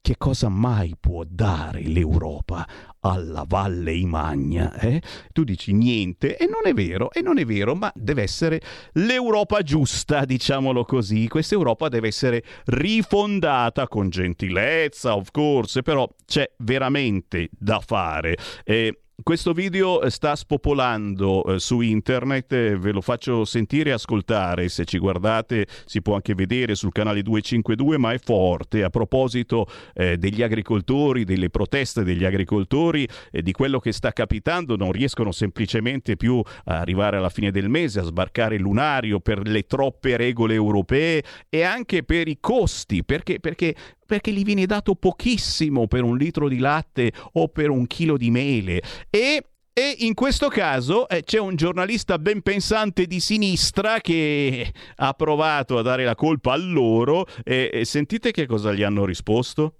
che cosa mai può dare l'Europa alla Valle Imagna? Eh? Tu dici niente, e non è vero, e non è vero, ma deve essere l'Europa giusta, diciamolo così. Questa Europa deve essere rifondata con gentilezza, of course, però c'è veramente da fare. Eh, questo video sta spopolando eh, su internet, eh, ve lo faccio sentire e ascoltare, se ci guardate si può anche vedere sul canale 252, ma è forte. A proposito eh, degli agricoltori, delle proteste degli agricoltori e di quello che sta capitando, non riescono semplicemente più a arrivare alla fine del mese, a sbarcare il lunario per le troppe regole europee e anche per i costi, perché, perché perché gli viene dato pochissimo per un litro di latte o per un chilo di mele e e in questo caso eh, c'è un giornalista ben pensante di sinistra che ha provato a dare la colpa a loro e, e sentite che cosa gli hanno risposto.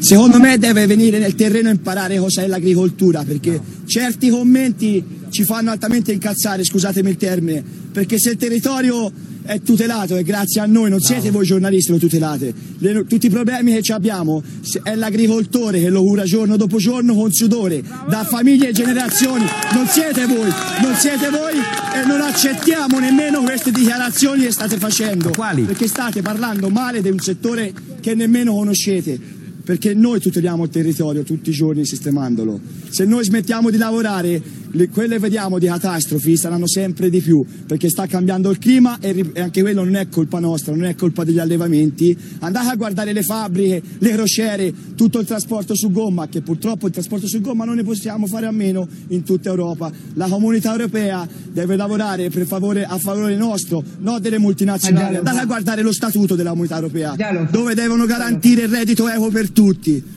Secondo me deve venire nel terreno a imparare cos'è l'agricoltura, perché certi commenti ci fanno altamente incazzare, scusatemi il termine, perché se il territorio è tutelato e grazie a noi, non siete voi giornalisti lo tutelate, Le- tutti i problemi che abbiamo è l'agricoltore che lo cura giorno dopo giorno con sudore, da famiglie e generazioni, non siete voi, non siete voi e non accettiamo nemmeno queste dichiarazioni che state facendo, perché state parlando male di un settore che nemmeno conoscete perché noi tuteliamo il territorio tutti i giorni sistemandolo. Se noi smettiamo di lavorare, le- quelle che vediamo di catastrofi saranno sempre di più, perché sta cambiando il clima e, e anche quello non è colpa nostra, non è colpa degli allevamenti. Andate a guardare le fabbriche, le crociere, tutto il trasporto su gomma, che purtroppo il trasporto su gomma non ne possiamo fare a meno in tutta Europa. La comunità europea deve lavorare per favore, a favore nostro, non delle multinazionali. Andate a guardare lo statuto della comunità europea, dove devono garantire il reddito equo per tutti.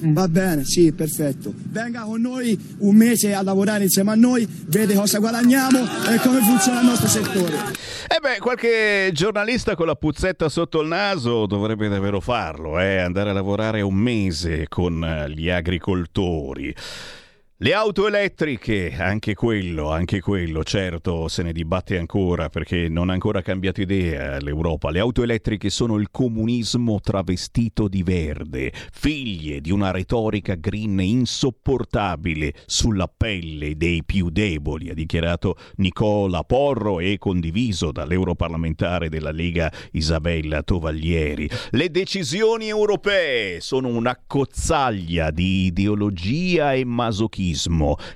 Va bene, sì, perfetto. Venga con noi un mese a lavorare insieme a noi, vede cosa guadagniamo e come funziona il nostro settore. E beh, qualche giornalista con la puzzetta sotto il naso dovrebbe davvero farlo, eh? andare a lavorare un mese con eh, gli agricoltori. Le auto elettriche, anche quello, anche quello, certo se ne dibatte ancora perché non ha ancora cambiato idea l'Europa. Le auto elettriche sono il comunismo travestito di verde, figlie di una retorica green insopportabile sulla pelle dei più deboli, ha dichiarato Nicola Porro e condiviso dall'europarlamentare della Lega Isabella Tovaglieri. Le decisioni europee sono una cozzaglia di ideologia e masochismo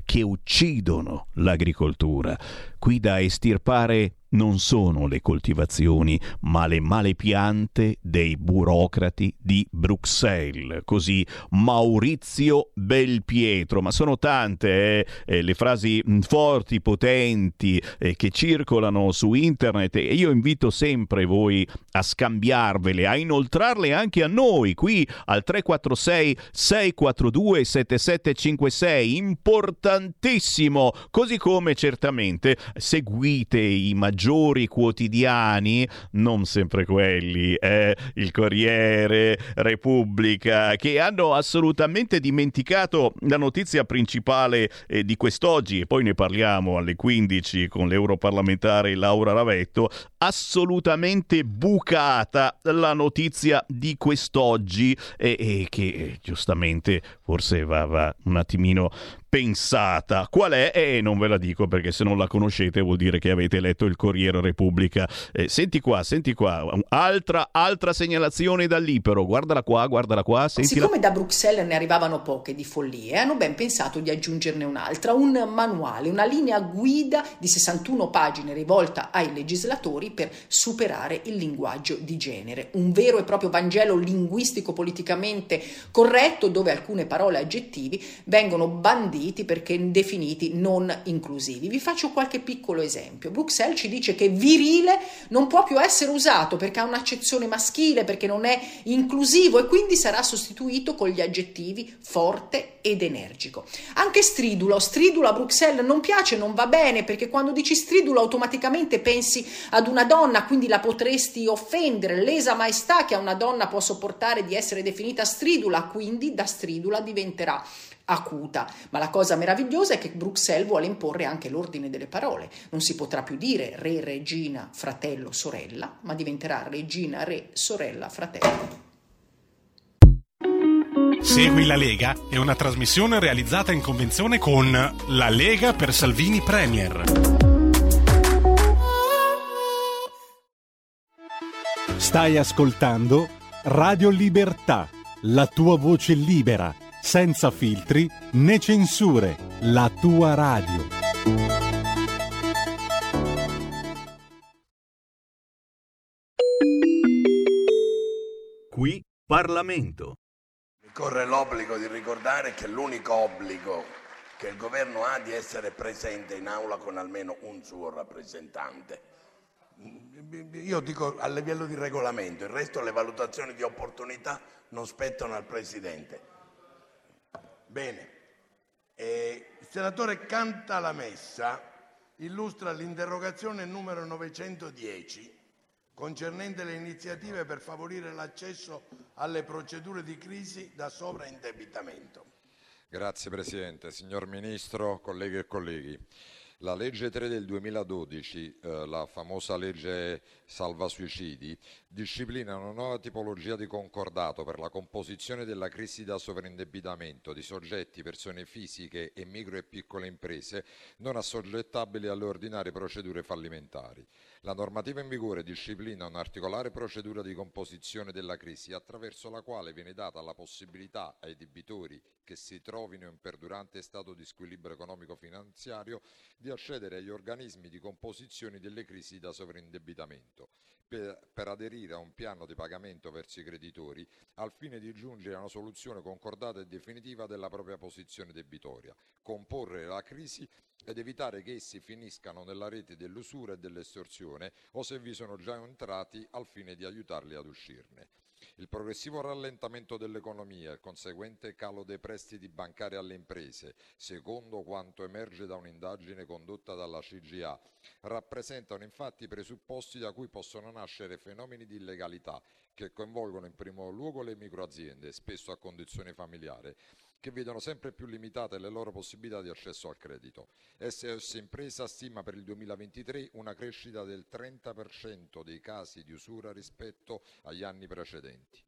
che uccidono l'agricoltura. Qui da estirpare non sono le coltivazioni, ma le male piante dei burocrati di Bruxelles. Così Maurizio Belpietro. Ma sono tante eh, eh, le frasi mh, forti, potenti eh, che circolano su internet e io invito sempre voi a scambiarvele, a inoltrarle anche a noi qui al 346 642 7756. Importantissimo, così come certamente seguite i maggiori quotidiani, non sempre quelli, eh, il Corriere, Repubblica, che hanno assolutamente dimenticato la notizia principale eh, di quest'oggi, e poi ne parliamo alle 15 con l'europarlamentare Laura Ravetto, assolutamente bucata la notizia di quest'oggi e, e che eh, giustamente forse va, va un attimino pensata. Qual è? E non ve la dico perché se non la conoscete vuol dire che avete letto il Corriere Repubblica. Eh, senti qua, senti qua, altra, altra segnalazione dall'Ipero. Guardala qua, guardala qua, sentila. Siccome da Bruxelles ne arrivavano poche di follie, hanno ben pensato di aggiungerne un'altra, un manuale, una linea guida di 61 pagine rivolta ai legislatori per superare il linguaggio di genere. Un vero e proprio Vangelo linguistico politicamente corretto dove alcune parole e aggettivi vengono banditi falliti perché definiti non inclusivi. Vi faccio qualche piccolo esempio. Bruxelles ci dice che virile non può più essere usato perché ha un'accezione maschile, perché non è inclusivo e quindi sarà sostituito con gli aggettivi forte ed energico. Anche stridulo, stridulo a Bruxelles non piace, non va bene perché quando dici stridulo automaticamente pensi ad una donna, quindi la potresti offendere, lesa maestà che a una donna può sopportare di essere definita stridula, quindi da stridula diventerà acuta. Ma la cosa meravigliosa è che Bruxelles vuole imporre anche l'ordine delle parole. Non si potrà più dire re, regina, fratello, sorella, ma diventerà regina, re, sorella, fratello. Segui la Lega è una trasmissione realizzata in convenzione con La Lega per Salvini Premier. Stai ascoltando Radio Libertà, la tua voce libera, senza filtri né censure, la tua radio. Qui Parlamento. Mi corre l'obbligo di ricordare che l'unico obbligo che il governo ha di essere presente in aula con almeno un suo rappresentante. Io dico a livello di regolamento, il resto le valutazioni di opportunità non spettano al Presidente. Bene, il senatore Cantalamessa illustra l'interrogazione numero 910 concernente le iniziative per favorire l'accesso alle procedure di crisi da sovraindebitamento. Grazie Presidente, signor Ministro, colleghe e colleghi. La legge 3 del 2012, eh, la famosa legge salva suicidi, disciplina una nuova tipologia di concordato per la composizione della crisi da sovraindebitamento di soggetti, persone fisiche e micro e piccole imprese non assoggettabili alle ordinarie procedure fallimentari. La normativa in vigore disciplina un'articolare procedura di composizione della crisi attraverso la quale viene data la possibilità ai debitori che si trovino in perdurante stato di squilibrio economico-finanziario di accedere agli organismi di composizione delle crisi da sovraindebitamento per, per aderire a un piano di pagamento verso i creditori al fine di giungere a una soluzione concordata e definitiva della propria posizione debitoria, comporre la crisi ed evitare che essi finiscano nella rete dell'usura e dell'estorsione o se vi sono già entrati al fine di aiutarli ad uscirne. Il progressivo rallentamento dell'economia e il conseguente calo dei prestiti bancari alle imprese, secondo quanto emerge da un'indagine condotta dalla CGA, rappresentano infatti i presupposti da cui possono nascere fenomeni di illegalità che coinvolgono in primo luogo le microaziende, spesso a condizione familiare, che vedono sempre più limitate le loro possibilità di accesso al credito. SS Impresa stima per il 2023 una crescita del 30% dei casi di usura rispetto agli anni precedenti.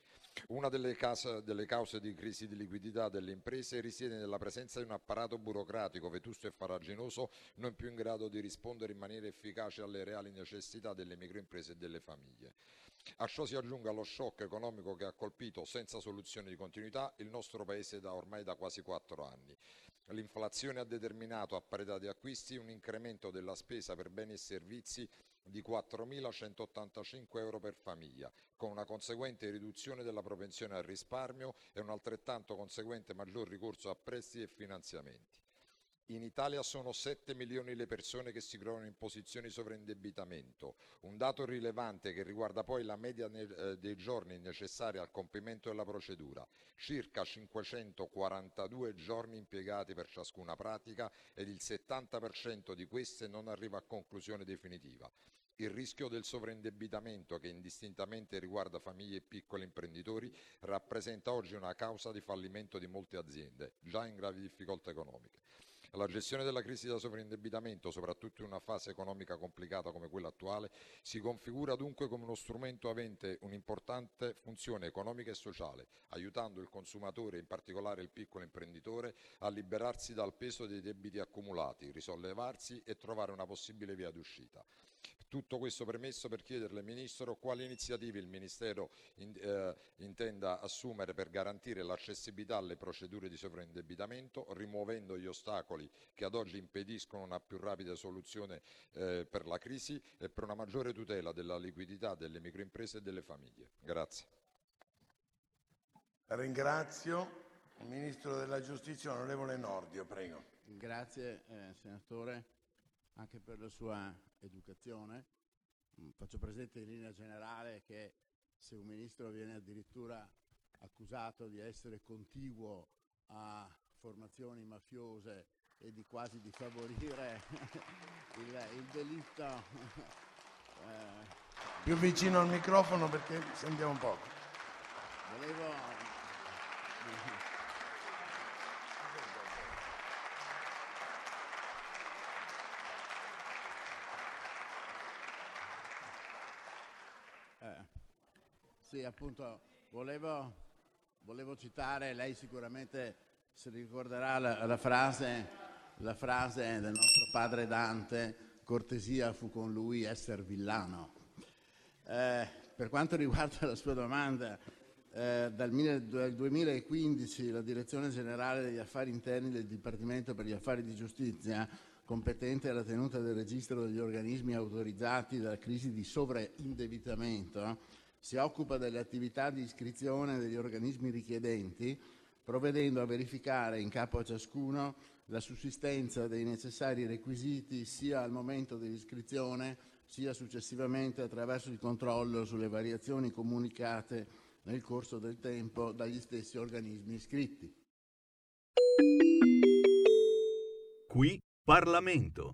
Una delle, case, delle, cause di crisi di liquidità delle imprese risiede nella presenza di un apparato burocratico vetusto e farraginoso non più in grado di rispondere in maniera efficace alle reali necessità delle microimprese e delle famiglie. A ciò si aggiunga lo shock economico che ha colpito senza soluzione di continuità il nostro Paese da ormai da quasi quattro anni. L'inflazione ha determinato a parità di acquisti un incremento della spesa per beni e servizi di 4.185 euro per famiglia, con una conseguente riduzione della propensione al risparmio e un altrettanto conseguente maggior ricorso a prestiti e finanziamenti. In Italia sono 7 milioni le persone che si trovano in posizioni di sovraindebitamento, un dato rilevante che riguarda poi la media dei giorni necessari al compimento della procedura, circa 542 giorni impiegati per ciascuna pratica ed il 70% di queste non arriva a conclusione definitiva. Il rischio del sovraindebitamento, che indistintamente riguarda famiglie e piccoli imprenditori, rappresenta oggi una causa di fallimento di molte aziende, già in gravi difficoltà economiche. La gestione della crisi da sovraindebitamento, soprattutto in una fase economica complicata come quella attuale, si configura dunque come uno strumento avente un'importante funzione economica e sociale, aiutando il consumatore, in particolare il piccolo imprenditore, a liberarsi dal peso dei debiti accumulati, risollevarsi e trovare una possibile via d'uscita. Tutto questo premesso per chiederle, Ministro, quali iniziative il Ministero in, eh, intenda assumere per garantire l'accessibilità alle procedure di sovraindebitamento, rimuovendo gli ostacoli che ad oggi impediscono una più rapida soluzione eh, per la crisi e per una maggiore tutela della liquidità delle microimprese e delle famiglie. Grazie. Ringrazio. Il Ministro della Giustizia, onorevole Nordio, prego. Grazie eh, senatore anche per la sua educazione. Mm, Faccio presente in linea generale che se un ministro viene addirittura accusato di essere contiguo a formazioni mafiose e di quasi di favorire il, il delitto. eh, Più vicino al microfono perché sentiamo poco. volevo, Eh, sì, appunto, volevo, volevo citare, lei sicuramente si ricorderà la, la frase, la frase del nostro padre Dante, cortesia fu con lui esser villano. Eh, per quanto riguarda la sua domanda, eh, dal, dal 2015 la Direzione Generale degli Affari Interni del Dipartimento per gli Affari di Giustizia, competente alla tenuta del registro degli organismi autorizzati dalla crisi di sovraindebitamento, si occupa delle attività di iscrizione degli organismi richiedenti, provvedendo a verificare in capo a ciascuno la sussistenza dei necessari requisiti sia al momento dell'iscrizione sia successivamente attraverso il controllo sulle variazioni comunicate nel corso del tempo dagli stessi organismi iscritti. Qui Parlamento.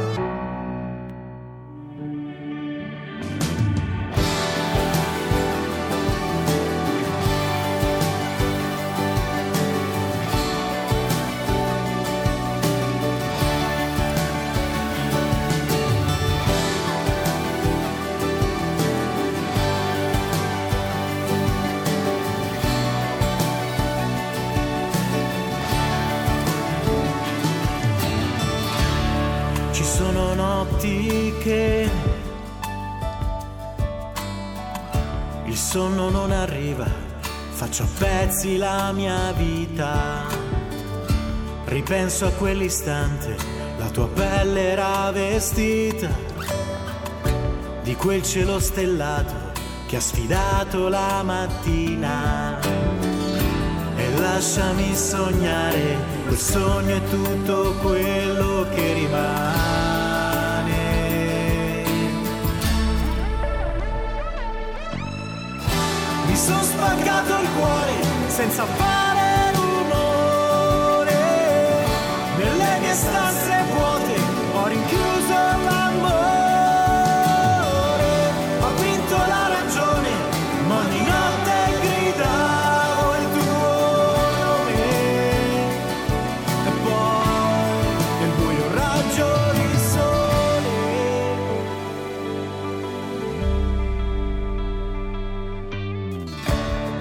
Ripenso a quell'istante, la tua pelle era vestita di quel cielo stellato che ha sfidato la mattina. E lasciami sognare, quel sogno è tutto quello che rimane. Mi sono spaccato il cuore senza fare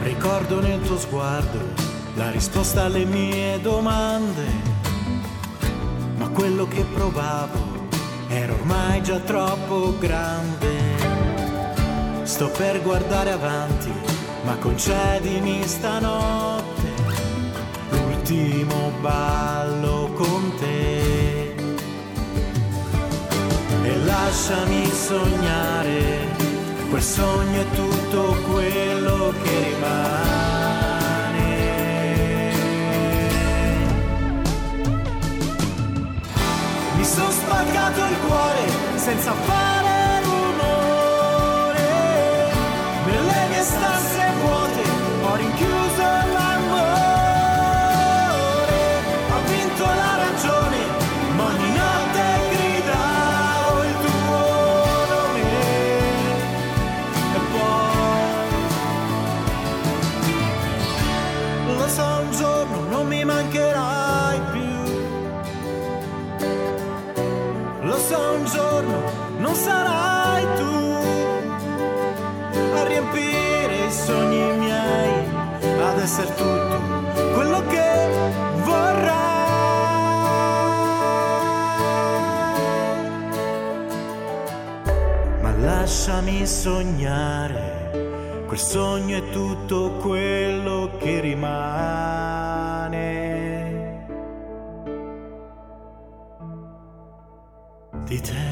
Ricordo nel tuo sguardo la risposta alle mie domande, ma quello che provavo era ormai già troppo grande. Sto per guardare avanti, ma concedimi stanotte l'ultimo ballo con te. E lasciami sognare, quel sogno è tutto quello che rimane. Mi sono spaccato il cuore senza fare rumore. Nelle mie stanze vuote ho rinchiuso l'amore. Sogni miei, ad essere tutto quello che vorrai. Ma lasciami sognare, quel sogno è tutto quello che rimane. di te.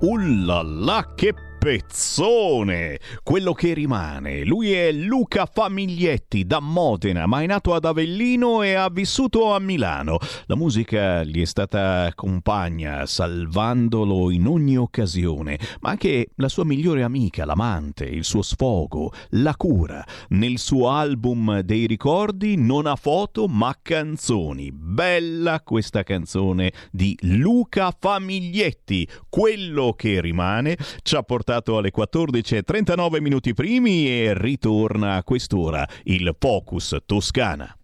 Ullala, che pezzone! Quello che rimane. Lui è Luca Famiglietti da Modena, ma è nato ad Avellino e ha vissuto a Milano. La musica gli è stata compagna, salvandolo in ogni occasione, ma anche la sua migliore amica, l'amante, il suo sfogo, la cura. Nel suo album dei ricordi non ha foto ma canzoni. Bella questa canzone di Luca Famiglietti. Quello che rimane ci ha portato alle 14.39 minuti primi e ritorna a quest'ora il Focus Toscana.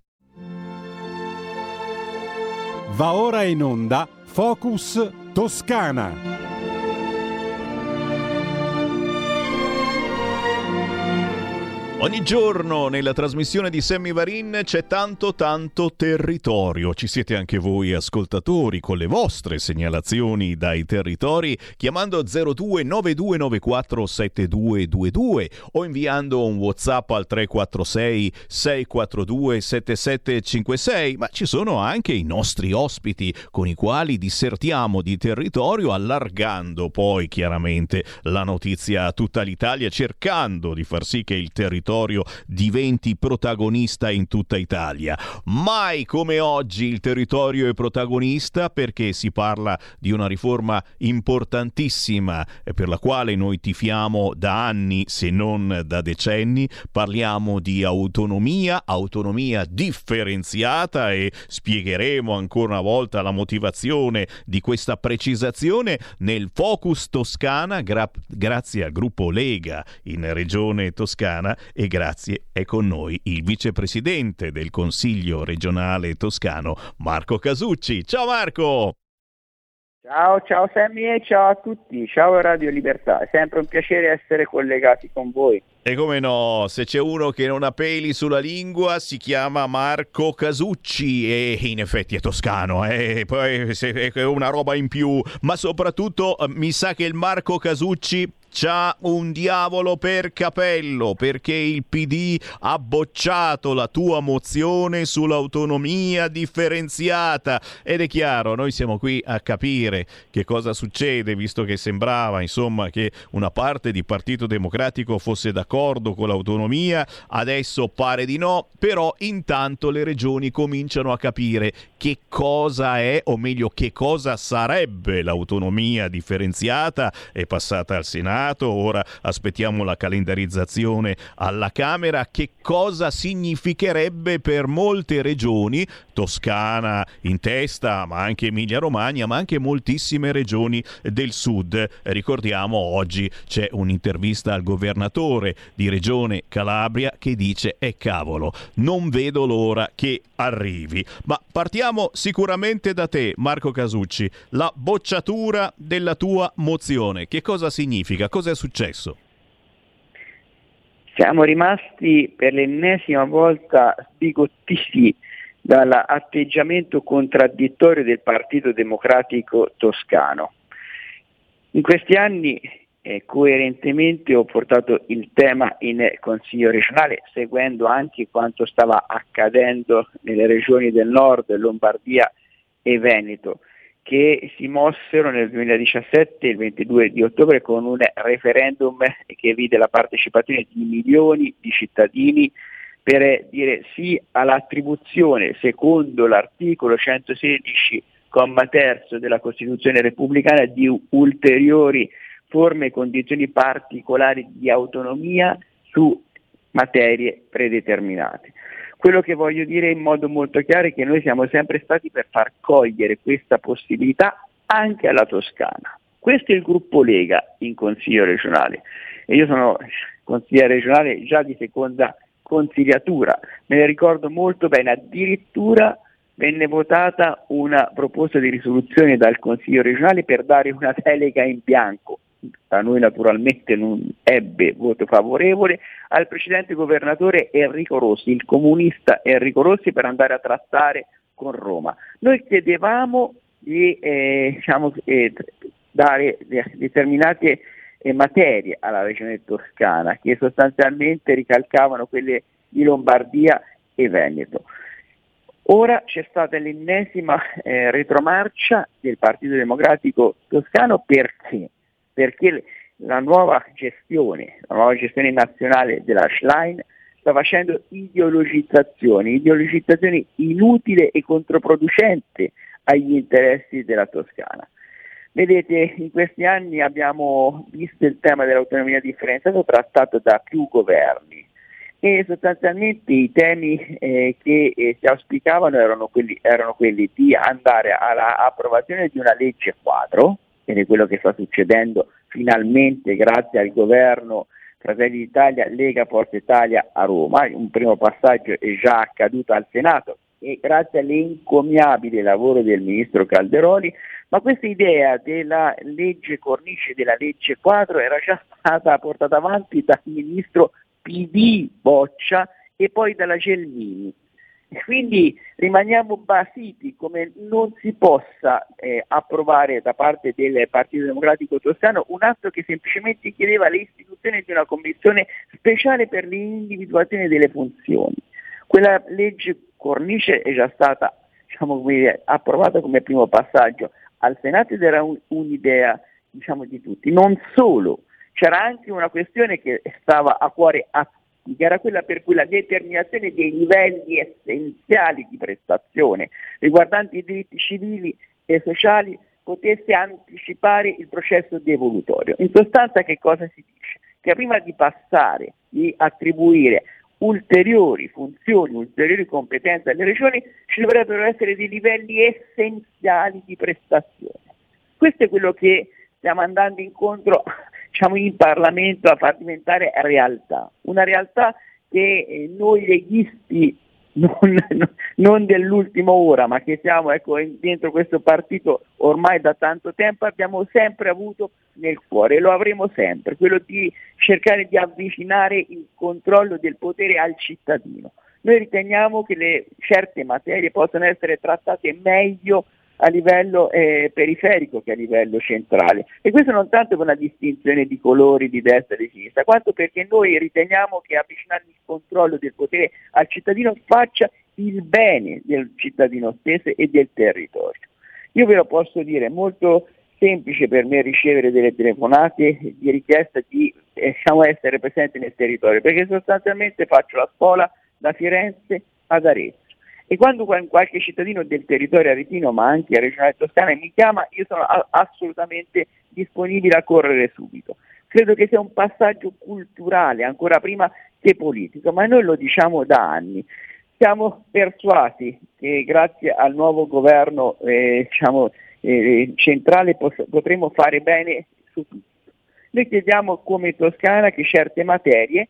Va ora in onda Focus Toscana. Ogni giorno nella trasmissione di Sammy Varin c'è tanto tanto territorio. Ci siete anche voi ascoltatori con le vostre segnalazioni dai territori chiamando 0292947222 o inviando un WhatsApp al 346 642 7756, ma ci sono anche i nostri ospiti con i quali dissertiamo di territorio allargando poi chiaramente la notizia a tutta l'Italia cercando di far sì che il territorio diventi protagonista in tutta Italia. Mai come oggi il territorio è protagonista perché si parla di una riforma importantissima per la quale noi tifiamo da anni se non da decenni. Parliamo di autonomia, autonomia differenziata e spiegheremo ancora una volta la motivazione di questa precisazione nel Focus Toscana gra- grazie al gruppo Lega in Regione Toscana e grazie è con noi il vicepresidente del Consiglio regionale toscano Marco Casucci. Ciao Marco! Ciao, ciao Sammy e ciao a tutti, ciao Radio Libertà, è sempre un piacere essere collegati con voi. E come no, se c'è uno che non ha peli sulla lingua si chiama Marco Casucci e in effetti è toscano, eh? poi è una roba in più, ma soprattutto eh, mi sa che il Marco Casucci c'ha un diavolo per capello perché il PD ha bocciato la tua mozione sull'autonomia differenziata. Ed è chiaro, noi siamo qui a capire che cosa succede visto che sembrava insomma che una parte di Partito Democratico fosse d'accordo con l'autonomia, adesso pare di no, però intanto le regioni cominciano a capire che cosa è o meglio che cosa sarebbe l'autonomia differenziata, è passata al Senato ora aspettiamo la calendarizzazione alla Camera, che cosa significherebbe per molte regioni, Toscana in testa, ma anche Emilia-Romagna, ma anche moltissime regioni del sud. Ricordiamo oggi c'è un'intervista al governatore di Regione Calabria che dice "E cavolo, non vedo l'ora che arrivi". Ma partiamo sicuramente da te, Marco Casucci, la bocciatura della tua mozione. Che cosa significa? Cosa è successo? Siamo rimasti per l'ennesima volta sbigottiti dall'atteggiamento contraddittorio del Partito Democratico toscano. In questi anni eh, coerentemente ho portato il tema in Consiglio regionale seguendo anche quanto stava accadendo nelle regioni del nord, Lombardia e Veneto che si mossero nel 2017, il 22 di ottobre, con un referendum che vide la partecipazione di milioni di cittadini per dire sì all'attribuzione, secondo l'articolo 116, comma terzo della Costituzione repubblicana, di ulteriori forme e condizioni particolari di autonomia su materie predeterminate. Quello che voglio dire in modo molto chiaro è che noi siamo sempre stati per far cogliere questa possibilità anche alla Toscana. Questo è il gruppo Lega in Consiglio regionale. E io sono consigliere regionale già di seconda consigliatura, me ne ricordo molto bene, addirittura venne votata una proposta di risoluzione dal Consiglio regionale per dare una delega in bianco da noi naturalmente non ebbe voto favorevole, al precedente governatore Enrico Rossi, il comunista Enrico Rossi, per andare a trattare con Roma. Noi chiedevamo di eh, diciamo, eh, dare determinate eh, materie alla regione toscana che sostanzialmente ricalcavano quelle di Lombardia e Veneto. Ora c'è stata l'ennesima eh, retromarcia del Partito Democratico Toscano perché? Perché la nuova gestione, la nuova gestione nazionale della Schlein sta facendo ideologizzazioni, ideologizzazioni inutili e controproducenti agli interessi della Toscana. Vedete, in questi anni abbiamo visto il tema dell'autonomia differenziata trattato da più governi e sostanzialmente i temi eh, che eh, si auspicavano erano quelli, erano quelli di andare all'approvazione di una legge quadro, è quello che sta succedendo finalmente grazie al governo Fratelli d'Italia, Lega Forza Italia a Roma, un primo passaggio è già accaduto al Senato e grazie all'encomiabile lavoro del ministro Calderoli, ma questa idea della legge cornice, della legge quadro era già stata portata avanti dal ministro PD Boccia e poi dalla Gelmini. Quindi rimaniamo basiti come non si possa eh, approvare da parte del Partito Democratico Toscano un atto che semplicemente chiedeva l'istituzione di una commissione speciale per l'individuazione delle funzioni. Quella legge cornice è già stata diciamo, come approvata come primo passaggio al Senato ed era un, un'idea diciamo, di tutti. Non solo, c'era anche una questione che stava a cuore a tutti, che era quella per cui la determinazione dei livelli essenziali di prestazione riguardanti i diritti civili e sociali potesse anticipare il processo devolutorio. In sostanza che cosa si dice? Che prima di passare, di attribuire ulteriori funzioni, ulteriori competenze alle regioni, ci dovrebbero essere dei livelli essenziali di prestazione. Questo è quello che stiamo andando incontro diciamo, in Parlamento a far diventare realtà, una realtà che eh, noi leghisti non, non, dell'ultima ora, ma che siamo ecco, dentro questo partito ormai da tanto tempo, abbiamo sempre avuto nel cuore e lo avremo sempre, quello di cercare di avvicinare il controllo del potere al cittadino. Noi riteniamo che le certe materie possono essere trattate meglio a livello eh, periferico che a livello centrale. E questo non tanto per una distinzione di colori di destra e di sinistra, quanto perché noi riteniamo che avvicinare il controllo del potere al cittadino faccia il bene del cittadino stesso e del territorio. Io ve lo posso dire, è molto semplice per me ricevere delle telefonate di richiesta di eh, essere presente nel territorio, perché sostanzialmente faccio la scuola da Firenze ad Arezzo e quando qualche cittadino del territorio aretino, ma anche regionale toscana, mi chiama, io sono assolutamente disponibile a correre subito. Credo che sia un passaggio culturale, ancora prima che politico, ma noi lo diciamo da anni. Siamo persuasi che grazie al nuovo governo eh, diciamo, eh, centrale pos- potremo fare bene su tutto. Noi chiediamo come Toscana che certe materie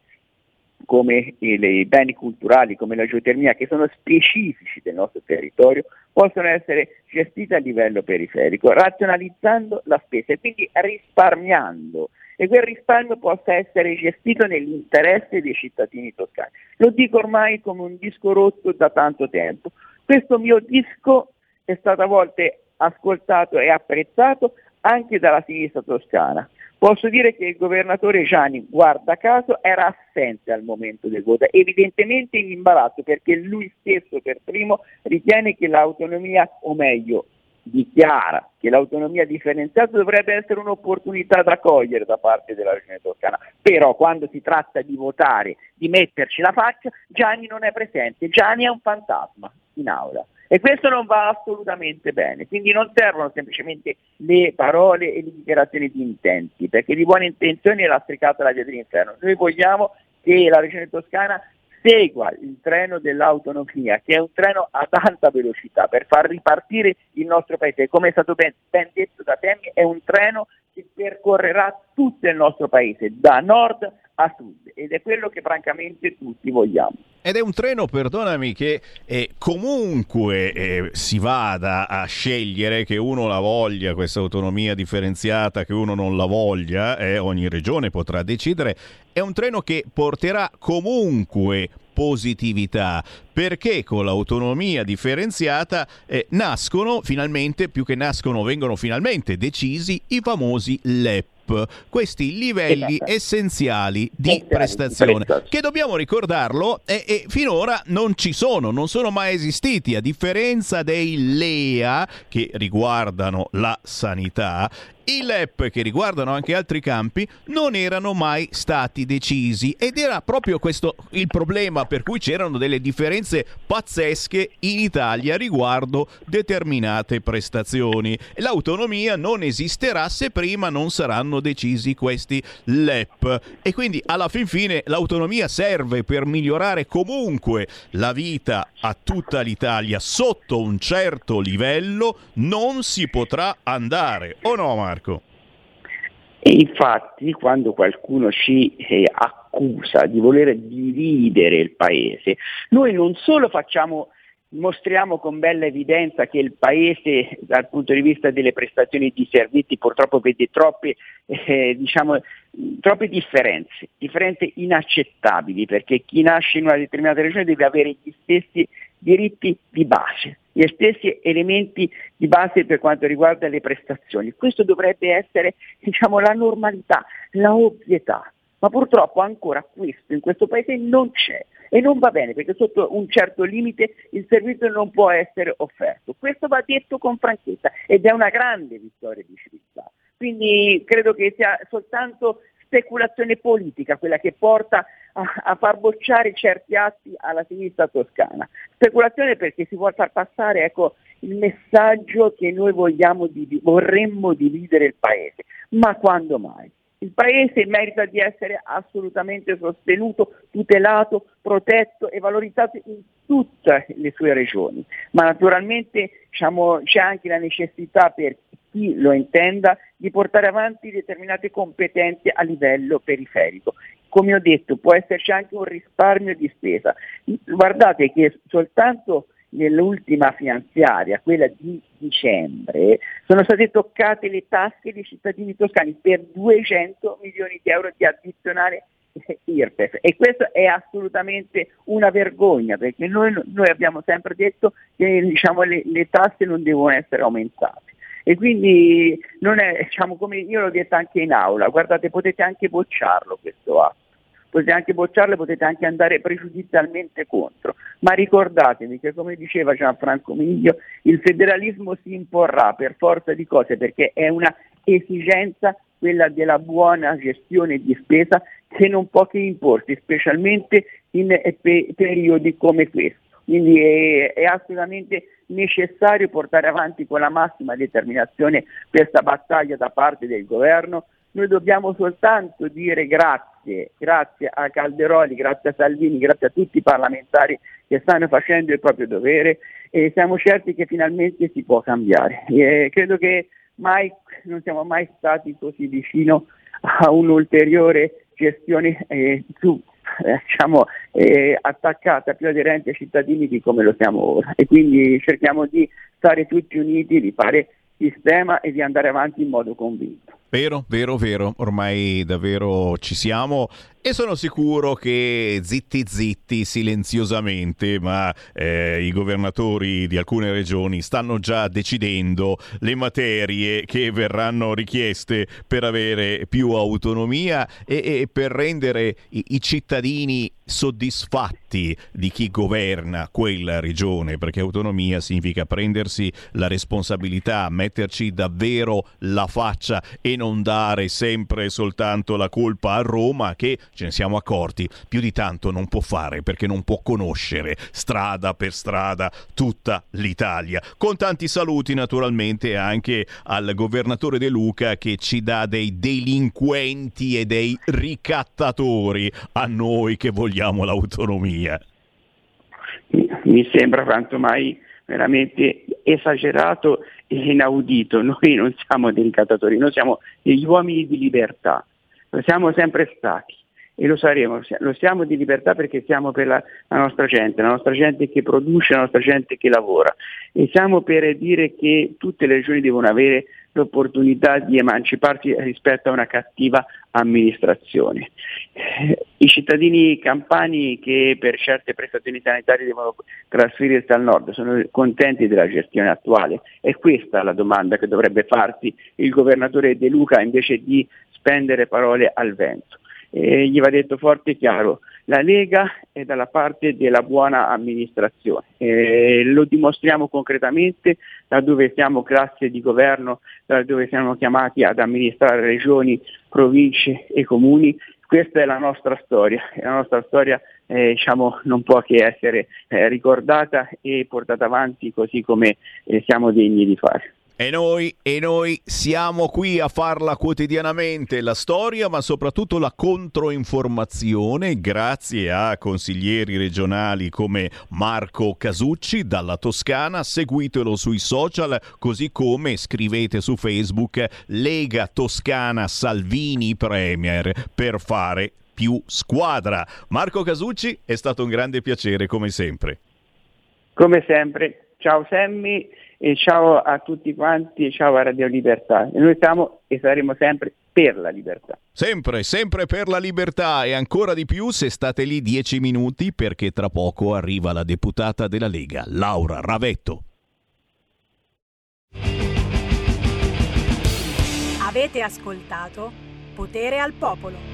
come i beni culturali, come la geotermia, che sono specifici del nostro territorio, possono essere gestiti a livello periferico, razionalizzando la spesa e quindi risparmiando e quel risparmio possa essere gestito nell'interesse dei cittadini toscani. Lo dico ormai come un disco rotto da tanto tempo. Questo mio disco è stato a volte ascoltato e apprezzato anche dalla sinistra toscana. Posso dire che il governatore Gianni, guarda caso, era assente al momento del voto, evidentemente in imbarazzo perché lui stesso per primo ritiene che l'autonomia, o meglio, dichiara che l'autonomia differenziata dovrebbe essere un'opportunità da cogliere da parte della regione toscana, però quando si tratta di votare, di metterci la faccia, Gianni non è presente, Gianni è un fantasma in aula. E questo non va assolutamente bene, quindi non servono semplicemente le parole e le dichiarazioni di intenti, perché di buone intenzioni è lastricata la via dell'inferno. Noi vogliamo che la regione toscana segua il treno dell'autonomia, che è un treno ad alta velocità per far ripartire il nostro paese. Come è stato ben, ben detto da Temi, è un treno che percorrerà tutto il nostro paese, da nord a sud, ed è quello che francamente tutti vogliamo. Ed è un treno, perdonami, che eh, comunque eh, si vada a scegliere che uno la voglia, questa autonomia differenziata, che uno non la voglia, eh, ogni regione potrà decidere, è un treno che porterà comunque positività perché con l'autonomia differenziata eh, nascono finalmente più che nascono vengono finalmente decisi i famosi LEP LEP, questi livelli Esatto. essenziali di di prestazione, prestazione. che dobbiamo ricordarlo, e, e finora non ci sono, non sono mai esistiti, a differenza dei LEA che riguardano la sanità. I LEP che riguardano anche altri campi non erano mai stati decisi. Ed era proprio questo il problema per cui c'erano delle differenze pazzesche in Italia riguardo determinate prestazioni. L'autonomia non esisterà se prima non saranno decisi questi LEP e quindi alla fin fine l'autonomia serve per migliorare comunque la vita a tutta l'Italia sotto un certo livello. Non si potrà andare o no Marco? E infatti quando qualcuno ci eh, accusa di voler dividere il paese, noi non solo facciamo, mostriamo con bella evidenza che il paese dal punto di vista delle prestazioni di servizi purtroppo vede troppe, eh, diciamo, troppe differenze, differenze inaccettabili perché chi nasce in una determinata regione deve avere gli stessi diritti di base, gli stessi elementi di base per quanto riguarda le prestazioni. Questo dovrebbe essere diciamo, la normalità, la ovvietà, ma purtroppo ancora questo in questo paese non c'è e non va bene perché sotto un certo limite il servizio non può essere offerto. Questo va detto con franchezza ed è una grande vittoria di civiltà. Quindi credo che sia soltanto speculazione politica quella che porta a, far bocciare certi atti alla sinistra toscana. Speculazione perché si vuole far passare ecco, il messaggio che noi divi- vorremmo dividere il paese. Ma quando mai? Il paese merita di essere assolutamente sostenuto, tutelato, protetto e valorizzato in tutte le sue regioni, ma naturalmente diciamo, c'è anche la necessità per chi lo intenda di portare avanti determinate competenze a livello periferico. Come ho detto, può esserci anche un risparmio di spesa. Guardate che soltanto nell'ultima finanziaria, quella di dicembre, sono state toccate le tasche dei cittadini toscani per 200 milioni di euro di addizionale IRPEF. E questo è assolutamente una vergogna perché noi, noi abbiamo sempre detto che diciamo, le, le tasse non devono essere aumentate. E quindi è, diciamo, come io l'ho detto anche in aula, guardate potete anche bocciarlo questo atto, potete anche bocciarlo, potete anche andare pregiudizialmente contro, ma ricordatevi che come diceva Gianfranco Miglio, il federalismo si imporrà per forza di cose perché è una esigenza quella della buona gestione di spesa che non può che imporsi, specialmente in eh, pe- periodi come questo. Quindi è, è assolutamente necessario portare avanti con la massima determinazione questa battaglia da parte del governo. Noi dobbiamo soltanto dire grazie, grazie a Calderoli, grazie a Salvini, grazie a tutti i parlamentari che stanno facendo il proprio dovere e siamo certi che finalmente si può cambiare. E credo che mai, non siamo mai stati così vicino a un'ulteriore gestione eh, su, eh, diciamo, eh, attaccata, più aderente ai cittadini di come lo siamo ora. E quindi cerchiamo di stare tutti uniti, di fare sistema e di andare avanti in modo convinto. Vero, vero, vero, ormai davvero ci siamo e sono sicuro che zitti zitti, silenziosamente, ma eh, i governatori di alcune regioni stanno già decidendo le materie che verranno richieste per avere più autonomia e, e per rendere i, i cittadini soddisfatti di chi governa quella regione, perché autonomia significa prendersi la responsabilità, metterci davvero la faccia e non dare sempre soltanto la colpa a Roma che ce ne siamo accorti più di tanto non può fare perché non può conoscere strada per strada tutta l'Italia. Con tanti saluti naturalmente anche al governatore De Luca che ci dà dei delinquenti e dei ricattatori a noi che vogliamo l'autonomia. Mi sembra quanto mai veramente esagerato e inaudito. Noi non siamo dei ricattatori, noi siamo degli uomini di libertà, lo siamo sempre stati e lo saremo, lo siamo di libertà perché siamo per la, la, nostra gente, la nostra gente che produce, la nostra gente che lavora e siamo per dire che tutte le regioni devono avere l'opportunità di emanciparsi rispetto a una cattiva amministrazione. i cittadini campani che per certe prestazioni sanitarie devono trasferirsi al nord sono contenti della gestione attuale? È questa la domanda che dovrebbe farsi il governatore De Luca invece di spendere parole al vento. E gli va detto forte e chiaro, la Lega è dalla parte della buona amministrazione, e lo dimostriamo concretamente laddove siamo classe di governo, laddove siamo chiamati ad amministrare regioni, province e comuni. Questa è la nostra storia la nostra storia eh, diciamo, non può che essere eh, ricordata e portata avanti così come eh, siamo degni di fare. E noi, e noi siamo qui a farla quotidianamente, la storia, ma soprattutto la controinformazione, grazie a consiglieri regionali come Marco Casucci dalla Toscana. Seguitelo sui social, così come scrivete su Facebook Lega Toscana Salvini Premier per fare più squadra. Marco Casucci, è stato un grande piacere come sempre. Come sempre, ciao Sammy e ciao a tutti quanti e ciao a Radio Libertà. E noi siamo e saremo sempre per la libertà. Sempre, sempre per la libertà e ancora di più se state lì dieci minuti perché tra poco arriva la deputata della Lega, Laura Ravetto. Avete ascoltato Potere al Popolo.